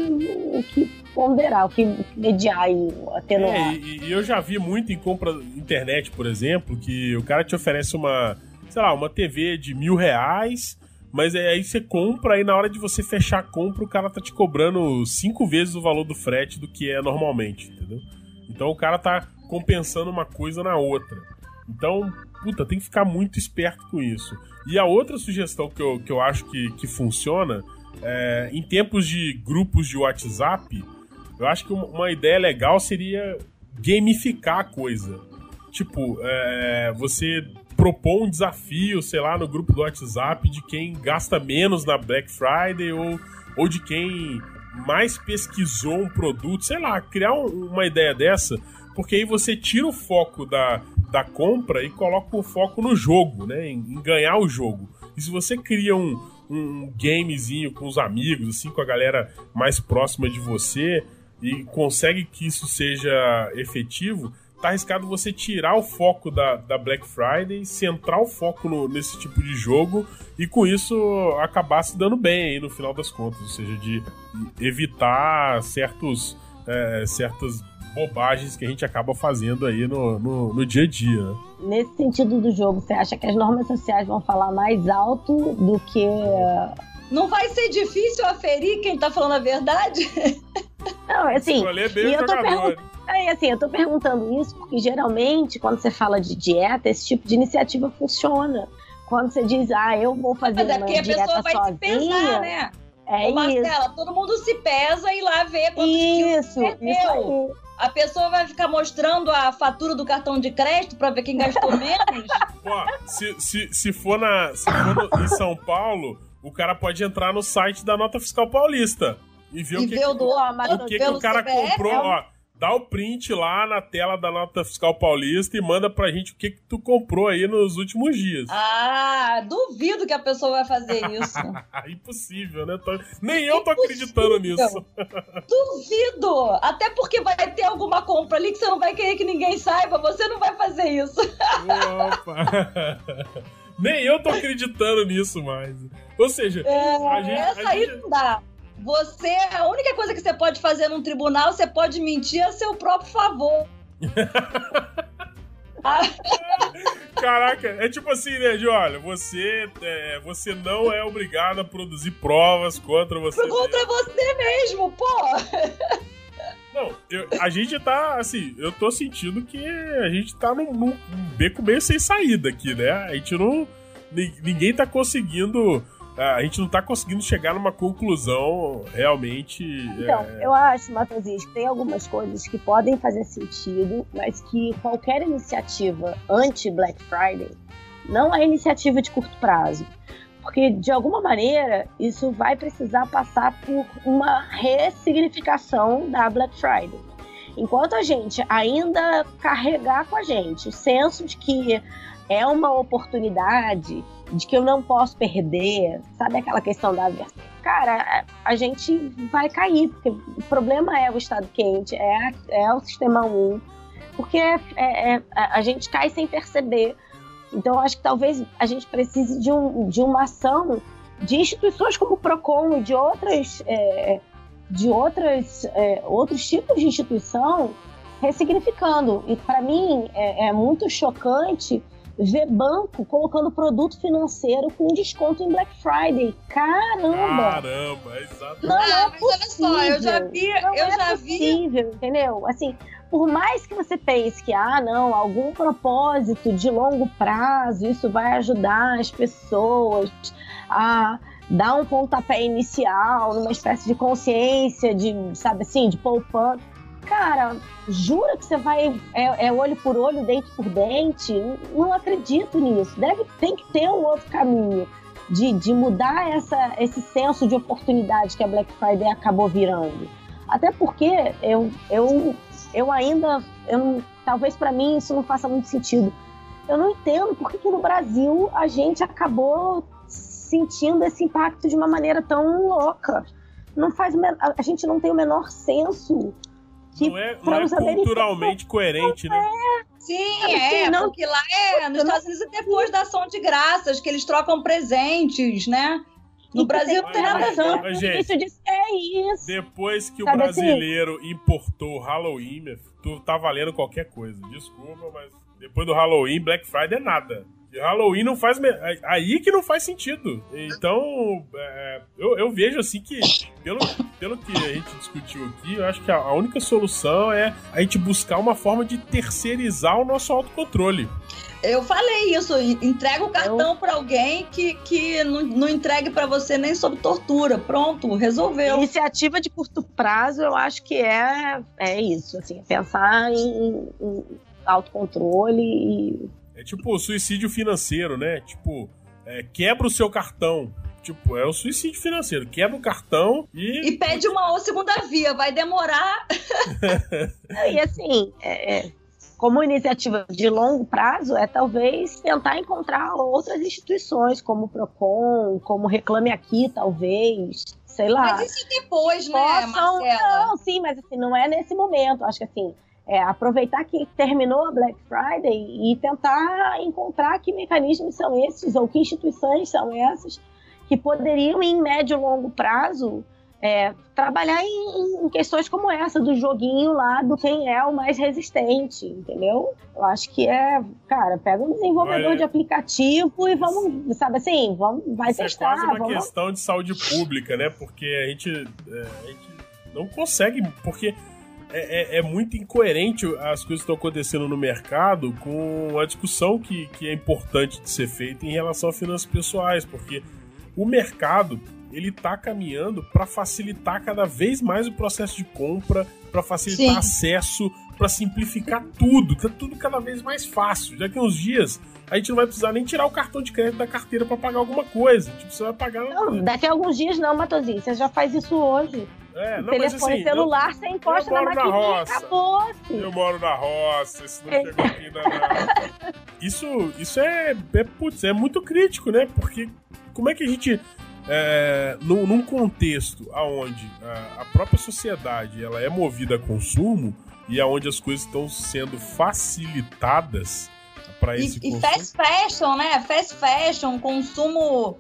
o que ponderar, o que mediar e atenuar. É, e, eu já vi muito em compra internet, por exemplo, que o cara te oferece uma, sei lá, uma TV de mil reais, mas aí você compra e na hora de você fechar a compra, o cara tá te cobrando cinco vezes o valor do frete do que é normalmente, entendeu? Então o cara tá compensando uma coisa na outra. Então, puta, tem que ficar muito esperto com isso. E a outra sugestão que eu, que eu acho que, que funciona, é, em tempos de grupos de WhatsApp, eu acho que uma, ideia legal seria gamificar a coisa. Tipo, é, você propor um desafio, sei lá, no grupo do WhatsApp de quem gasta menos na Black Friday ou, ou de quem mais pesquisou um produto, sei lá, criar um, uma ideia dessa, porque aí você tira o foco da, da compra e coloca o foco no jogo, né? Em, em ganhar o jogo. E se você cria um, um gamezinho com os amigos, assim, com a galera mais próxima de você, e consegue que isso seja efetivo, tá arriscado você tirar o foco da, da Black Friday, centrar o foco no, nesse tipo de jogo e com isso acabar se dando bem aí no final das contas, ou seja, de evitar certos, é, certas bobagens que a gente acaba fazendo aí no, no, no, dia a dia. Né? Nesse sentido do jogo, você acha que as normas sociais vão falar mais alto do que. Não vai ser difícil aferir quem tá falando a verdade? Não, assim. E eu tô perguntando é, assim, eu tô perguntando isso porque geralmente, quando você fala de dieta, esse tipo de iniciativa funciona. Quando você diz, ah, eu vou fazer Mas é porque a pessoa vai sozinha, se pesar, né? É Ô, Marcela, todo mundo se pesa e lá vê quantos isso, quilos isso aí. A pessoa vai ficar mostrando a fatura do cartão de crédito para ver quem gastou menos. Se, se, se for, na, se for no, em São Paulo, o cara pode entrar no site da Nota Fiscal Paulista e ver e o que, que, do, ó, o, que, que o cara CBF, comprou. É ó, dá o print lá na tela da nota fiscal paulista e manda pra gente o que, que tu comprou aí nos últimos dias. Ah, duvido que a pessoa vai fazer isso. Impossível, né? Tô... Nem eu tô acreditando nisso. duvido! Até porque vai ter alguma compra ali que você não vai querer que ninguém saiba, você não vai fazer isso. Opa! Nem eu tô acreditando nisso mais. Ou seja, é, a gente, essa a aí gente... não dá. Você, a única coisa que você pode fazer num tribunal, você pode mentir a seu próprio favor. Caraca, é tipo assim, né, de olha, você, é, você não é obrigado a produzir provas contra você Contra mesmo. você mesmo, pô! Não, eu, a gente tá, assim, eu tô sentindo que a gente tá num, num beco meio sem saída aqui, né? A gente não. Ninguém tá conseguindo a gente não tá conseguindo chegar numa conclusão realmente. Então, é... eu acho, Matheus, que tem algumas coisas que podem fazer sentido, mas que qualquer iniciativa anti-Black Friday não é iniciativa de curto prazo. Porque, de alguma maneira, isso vai precisar passar por uma ressignificação da Black Friday. Enquanto a gente ainda carregar com a gente o senso de que é uma oportunidade de que eu não posso perder, sabe aquela questão da cara, a gente vai cair, porque o problema é o estado quente, é, é o sistema 1, porque é, é, é, a gente cai sem perceber. Então, acho que talvez a gente precise de, um, de uma ação de instituições como o PROCON e de outras, é, de outras, é, outros tipos de instituição ressignificando. E para mim é, é muito chocante ver banco colocando produto financeiro com desconto em Black Friday. Caramba! Caramba, exatamente. Não ah, é possível. olha só, eu já vi, não eu é já possível, vi. entendeu? Assim, por mais que você pense que, ah, não, algum propósito de longo prazo, isso vai ajudar as pessoas a dar um pontapé inicial, numa espécie de consciência, de, sabe assim, de poupança cara, jura que você vai é, é, olho por olho, dente por dente? Não, acredito nisso. Deve tem que ter um outro caminho de, de mudar essa, esse senso de oportunidade que a Black Friday acabou virando. Até porque eu, eu, eu ainda, eu, talvez para mim isso não faça muito sentido. Eu não entendo por que, que no Brasil a gente acabou sentindo esse impacto de uma maneira tão louca. Não faz a gente não tem o menor senso que não é, não é culturalmente coerente, né? É. Sim, é, assim, não, porque lá é, nos Estados Unidos é depois da ação de graças, que eles trocam presentes, né? No e Brasil não tem nada a ver. É isso. Depois que Sabe o assim? brasileiro assim? importou o Halloween, tu tá valendo qualquer coisa. Desculpa, mas depois do Halloween, Black Friday é nada. Halloween não faz. Aí que não faz sentido. Então, é, eu, eu, vejo assim que, pelo, pelo que a gente discutiu aqui, eu acho que a, a única solução é a gente buscar uma forma de terceirizar o nosso autocontrole. Eu falei isso, entrega o cartão eu... para alguém que, que não, não entregue para você nem sob tortura. Pronto, resolveu. Iniciativa de curto prazo, eu acho que é, é isso, assim, pensar em, em autocontrole e é tipo suicídio financeiro, né? Tipo, é, quebra o seu cartão. Tipo, é o suicídio financeiro. Quebra o cartão e. E pede uma segunda via, vai demorar. e assim, é, é, como iniciativa de longo prazo, é talvez tentar encontrar outras instituições, como o PROCON, como Reclame Aqui, talvez, sei lá. Mas isso depois, né, possam... Marcela? Não, sim, mas assim, não é nesse momento. Acho que assim, é, aproveitar que terminou a Black Friday e tentar encontrar que mecanismos são esses ou que instituições são essas que poderiam, em médio e longo prazo, é, trabalhar em, em, questões como essa, do joguinho lá do quem é o mais resistente, entendeu? Eu acho que é, cara, pega um desenvolvedor Olha, de aplicativo e vamos, sabe assim, vamos, vai isso testar. É quase uma vamos... questão de saúde pública, né? Porque a gente, é, a gente não consegue, porque é, é, é, muito incoerente as coisas que estão acontecendo no mercado com a discussão que, que é importante de ser feita em relação a finanças pessoais, porque o mercado ele está caminhando para facilitar cada vez mais o processo de compra, para facilitar Sim. acesso, para simplificar tudo, tá tudo cada vez mais fácil. Daqui uns dias a gente não vai precisar nem tirar o cartão de crédito da carteira para pagar alguma coisa. Tipo, você vai pagar. Não, daqui a alguns dias não, Matosinho. Você já faz isso hoje. É, não, telefone mas assim, celular, eu, você encosta na maquininha na roça. acabou. Eu moro na roça, isso não é. chegou aqui na... Isso, isso é, é, putz, é muito crítico, né? Porque como é que a gente é, num, num, contexto onde a, a, própria sociedade ela é movida a consumo e aonde as coisas estão sendo facilitadas para esse e, consumo. E fast fashion, né? Fast fashion, consumo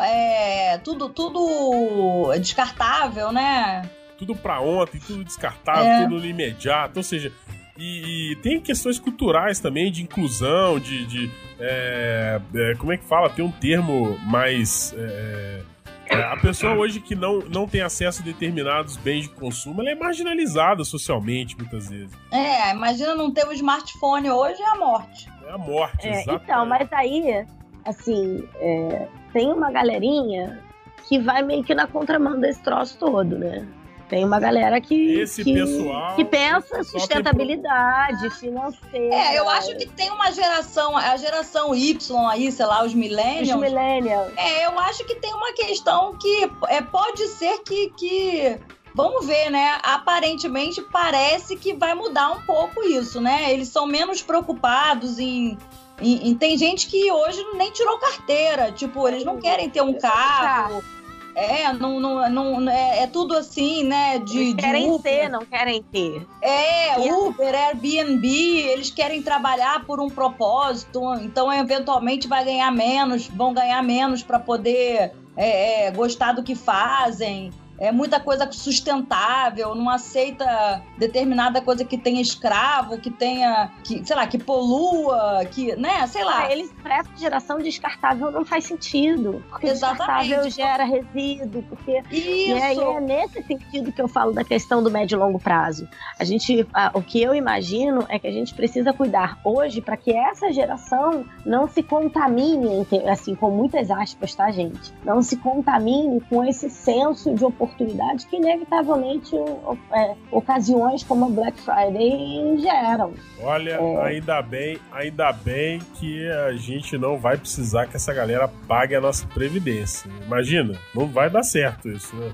é, tudo, tudo descartável, né? Tudo para ontem, tudo descartável, é. tudo imediato. Ou seja, e, e, tem questões culturais também, de inclusão, de. de é, é, como é que fala? Tem um termo mais. É, é, a pessoa hoje que não, não tem acesso a determinados bens de consumo, ela é marginalizada socialmente, muitas vezes. É, imagina não ter um smartphone hoje, é a morte. É a morte, é, Então, mas aí, assim, é, tem uma galerinha que vai meio que na contramão desse troço todo, né? Tem uma galera que, Esse que, pessoal, que pensa sustentabilidade financeira. É, eu acho que tem uma geração, a geração Y aí, sei lá, os millennials. Os millennials. É, eu acho que tem uma questão que é, pode ser que, que Vamos ver, né? Aparentemente parece que vai mudar um pouco isso, né? Eles são menos preocupados em, em, em, tem gente que hoje nem tirou carteira, tipo, eles não querem ter um carro. É, não, não, não, é, é tudo assim, né? De, eles querem Uber. ser, não querem ter. É, Uber, Airbnb, eles querem trabalhar por um propósito, então eventualmente vai ganhar menos, vão ganhar menos para poder é, é, gostar do que fazem é muita coisa sustentável, não aceita determinada coisa que tenha escravo, que tenha, que, sei lá, que polua, que, né, sei lá. Ah, eles essa geração descartável não faz sentido, porque Exatamente. descartável gera resíduo, porque Isso. e aí é nesse sentido que eu falo da questão do médio e longo prazo. A gente, a, o que eu imagino é que a gente precisa cuidar hoje para que essa geração não se contamine, assim, com muitas aspas, tá, gente? Não se contamine com esse senso de oportunidade oportunidade que inevitavelmente é, ocasiões como a Black Friday geram. Olha, é... ainda bem, ainda bem que a gente não vai precisar que essa galera pague a nossa previdência. Imagina, não vai dar certo isso, né?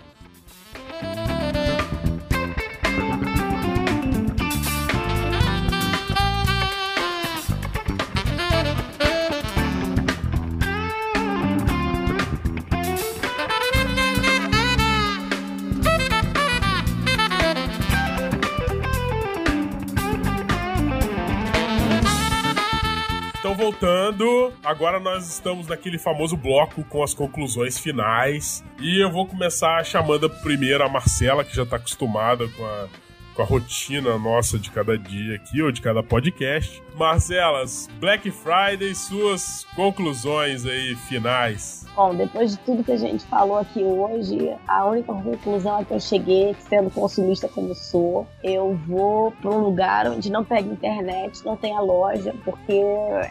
Agora nós estamos naquele famoso bloco com as conclusões finais. E eu vou começar chamando primeiro a Marcela, que já tá acostumada com a, com a rotina nossa de cada dia aqui, ou de cada podcast. Marcelas, Black Friday, suas conclusões aí finais. Bom, depois de tudo que a gente falou aqui hoje, a única conclusão a que eu cheguei, sendo consumista como sou, eu vou para um lugar onde não pega internet, não tenha loja, porque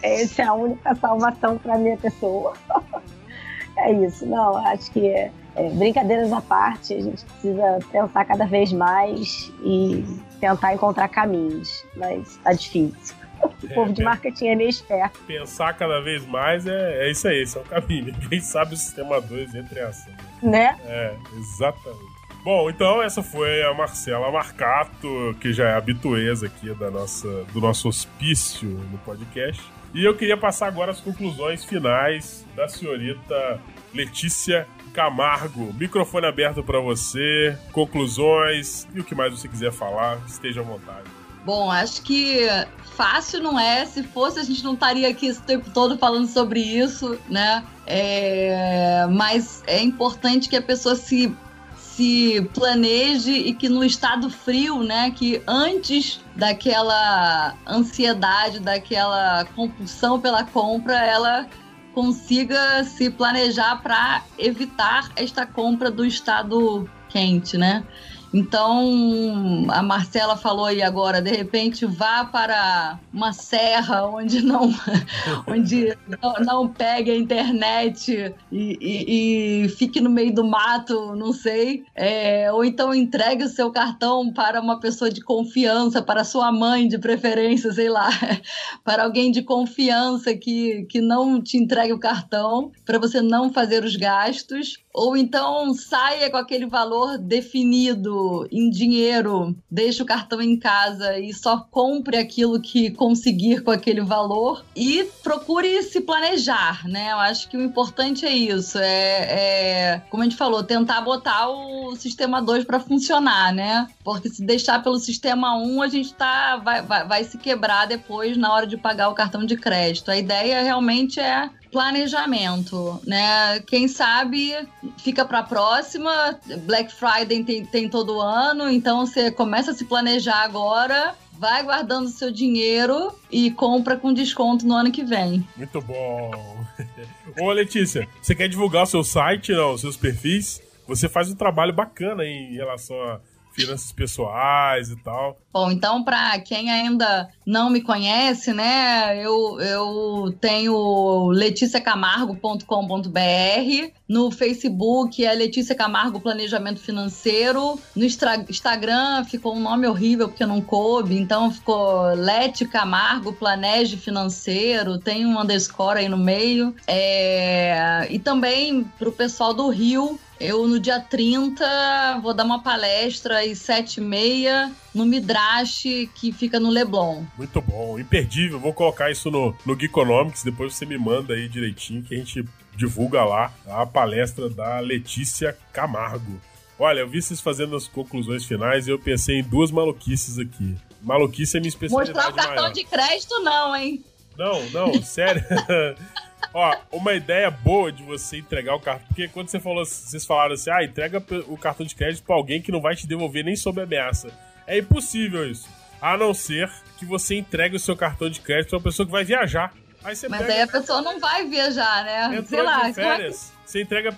essa é a única salvação para minha pessoa. é isso, não, acho que é, é, brincadeiras à parte, a gente precisa pensar cada vez mais e tentar encontrar caminhos, mas tá difícil. O é, povo de marketing é meio esperto. Pensar cada vez mais é, é isso aí, esse é o caminho. Quem sabe o sistema 2 entre ação. Né? É, exatamente. Bom, então essa foi a Marcela Marcato, que já é habitueza aqui da nossa, do nosso hospício no podcast. E eu queria passar agora as conclusões finais da senhorita Letícia Camargo. Microfone aberto para você, conclusões e o que mais você quiser falar, esteja à vontade. Bom, acho que fácil não é. Se fosse, a gente não estaria aqui esse tempo todo falando sobre isso, né? É... Mas é importante que a pessoa se se planeje e que no estado frio, né, que antes daquela ansiedade, daquela compulsão pela compra, ela consiga se planejar para evitar esta compra do estado quente, né? Então, a Marcela falou aí agora, de repente vá para uma serra onde não, onde não, não, pegue a internet e, e, e, fique no meio do mato, não sei. É, ou então entregue o seu cartão para uma pessoa de confiança, para sua mãe de preferência, sei lá, para alguém de confiança que, que não te entregue o cartão, para você não fazer os gastos ou então saia com aquele valor definido em dinheiro, deixe o cartão em casa e só compre aquilo que conseguir com aquele valor e procure se planejar, né? Eu acho que o importante é isso, é, é como a gente falou, tentar botar o sistema 2 para funcionar, né? Porque se deixar pelo sistema 1, um, a gente tá, vai, vai, vai se quebrar depois na hora de pagar o cartão de crédito. A ideia realmente é planejamento, né? Quem sabe fica para a próxima. Black Friday tem, tem todo ano, então você começa a se planejar agora vai guardando seu dinheiro e compra com desconto no ano que vem. Muito bom. Ô Letícia, você quer divulgar o seu site, não, os seus perfis? Você faz um trabalho bacana em relação a finanças pessoais e tal. Bom, então, para quem ainda não me conhece, né, eu, eu tenho leticiacamargo.com.br. No Facebook é Letícia Camargo Planejamento Financeiro. No Instagram ficou um nome horrível porque não coube, então ficou Lete Camargo Planeje Financeiro. Tem um underscore aí no meio. É... E também para o pessoal do Rio, eu, no dia 30, vou dar uma palestra às 7h30 no Midrash, que fica no Leblon. Muito bom, imperdível. Vou colocar isso no, no Geekonomics, depois você me manda aí direitinho que a gente divulga lá a palestra da Letícia Camargo. Olha, eu vi vocês fazendo as conclusões finais e eu pensei em duas maluquices aqui. Maluquice é minha especialidade Mostrar o cartão maior. de crédito não, hein? Não, não, sério. Ó, uma ideia boa de você entregar o cartão. Porque quando você falou, vocês falaram assim, ah, entrega o cartão de crédito pra alguém que não vai te devolver nem sob ameaça. É impossível isso. A não ser que você entregue o seu cartão de crédito pra uma pessoa que vai viajar. Aí você Mas pega, aí a pessoa não vai viajar, né? entrou Sei lá. de férias, você entrega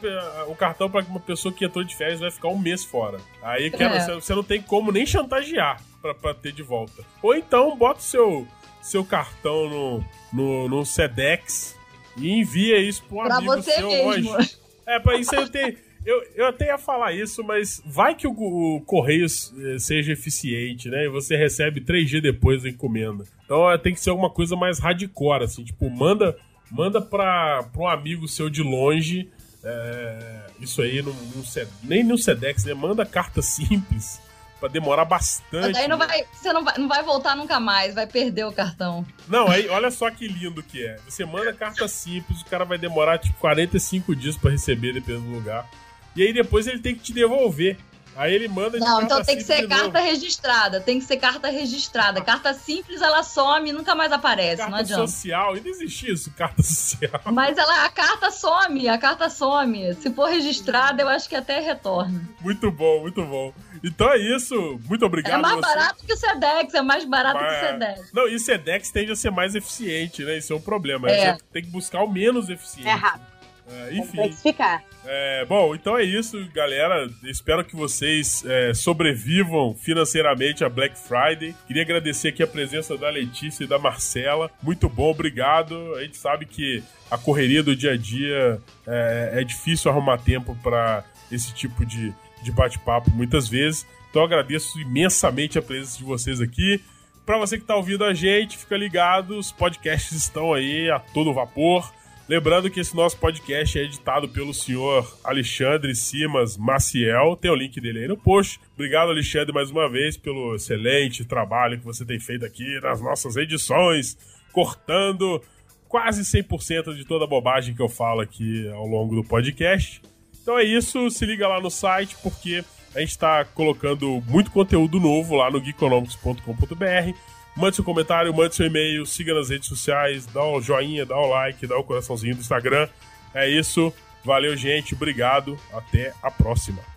o cartão pra uma pessoa que entrou de férias e vai ficar um mês fora. Aí É. você, você não tem como nem chantagear pra, pra ter de volta. Ou então bota o seu, seu cartão no, no, no Sedex e envia isso um Pra amigo você seu mesmo. hoje. É, pra isso eu tenho. Eu, eu até ia falar isso, mas vai que o, o correio eh, seja eficiente, né? E você recebe três dias depois da encomenda. Então eh, tem que ser alguma coisa mais hardcore, assim, tipo, manda, manda pra, pra um amigo seu de longe. eh, isso aí, num, num nem no Sedex, né? Manda carta simples pra demorar bastante. Mas aí não vai, você não vai, não vai voltar nunca mais, vai perder o cartão. Não, aí olha só que lindo que é. Você manda carta simples, o cara vai demorar tipo 45 dias pra receber, dependendo do lugar. E aí depois ele tem que te devolver. Aí ele manda de Não, carta então tem que simples ser carta registrada, tem que ser carta registrada. Carta simples, ela some e nunca mais aparece, não Carta adianta. social, ainda existe isso, carta social. Mas ela, a carta some, a carta some. Se for registrada, eu acho que até retorna. Muito bom, muito bom. Então é isso, muito obrigado. é mais você. barato que o Sedex, é mais barato que o. Sedex. Não, e Sedex tende a ser mais eficiente, né? Isso é um problema. É. Você tem que buscar o menos eficiente. É rápido. É, enfim. Complexificar. É, bom, então é isso, galera. Espero que vocês é, sobrevivam financeiramente a Black Friday. Queria agradecer aqui a presença da Letícia e da Marcela. Muito bom, obrigado. A gente sabe que a correria do dia a dia é, é difícil arrumar tempo para esse tipo de, de bate-papo muitas vezes. Então agradeço imensamente a presença de vocês aqui. Para você que está ouvindo a gente, fica ligado, os podcasts estão aí a todo vapor. Lembrando que esse nosso podcast é editado pelo senhor Alexandre Simas Maciel. Tem o link dele aí no post. Obrigado, Alexandre, mais uma vez pelo excelente trabalho que você tem feito aqui nas nossas edições, cortando quase 100% de toda a bobagem que eu falo aqui ao longo do podcast. Então é isso, se liga lá no site porque a gente está colocando muito conteúdo novo lá no geekonomics.com.br. Mande seu comentário, mande seu e-mail, siga nas redes sociais, dá o joinha, dá o like, dá o coraçãozinho do Instagram. É isso. Valeu, gente. Obrigado. Até a próxima.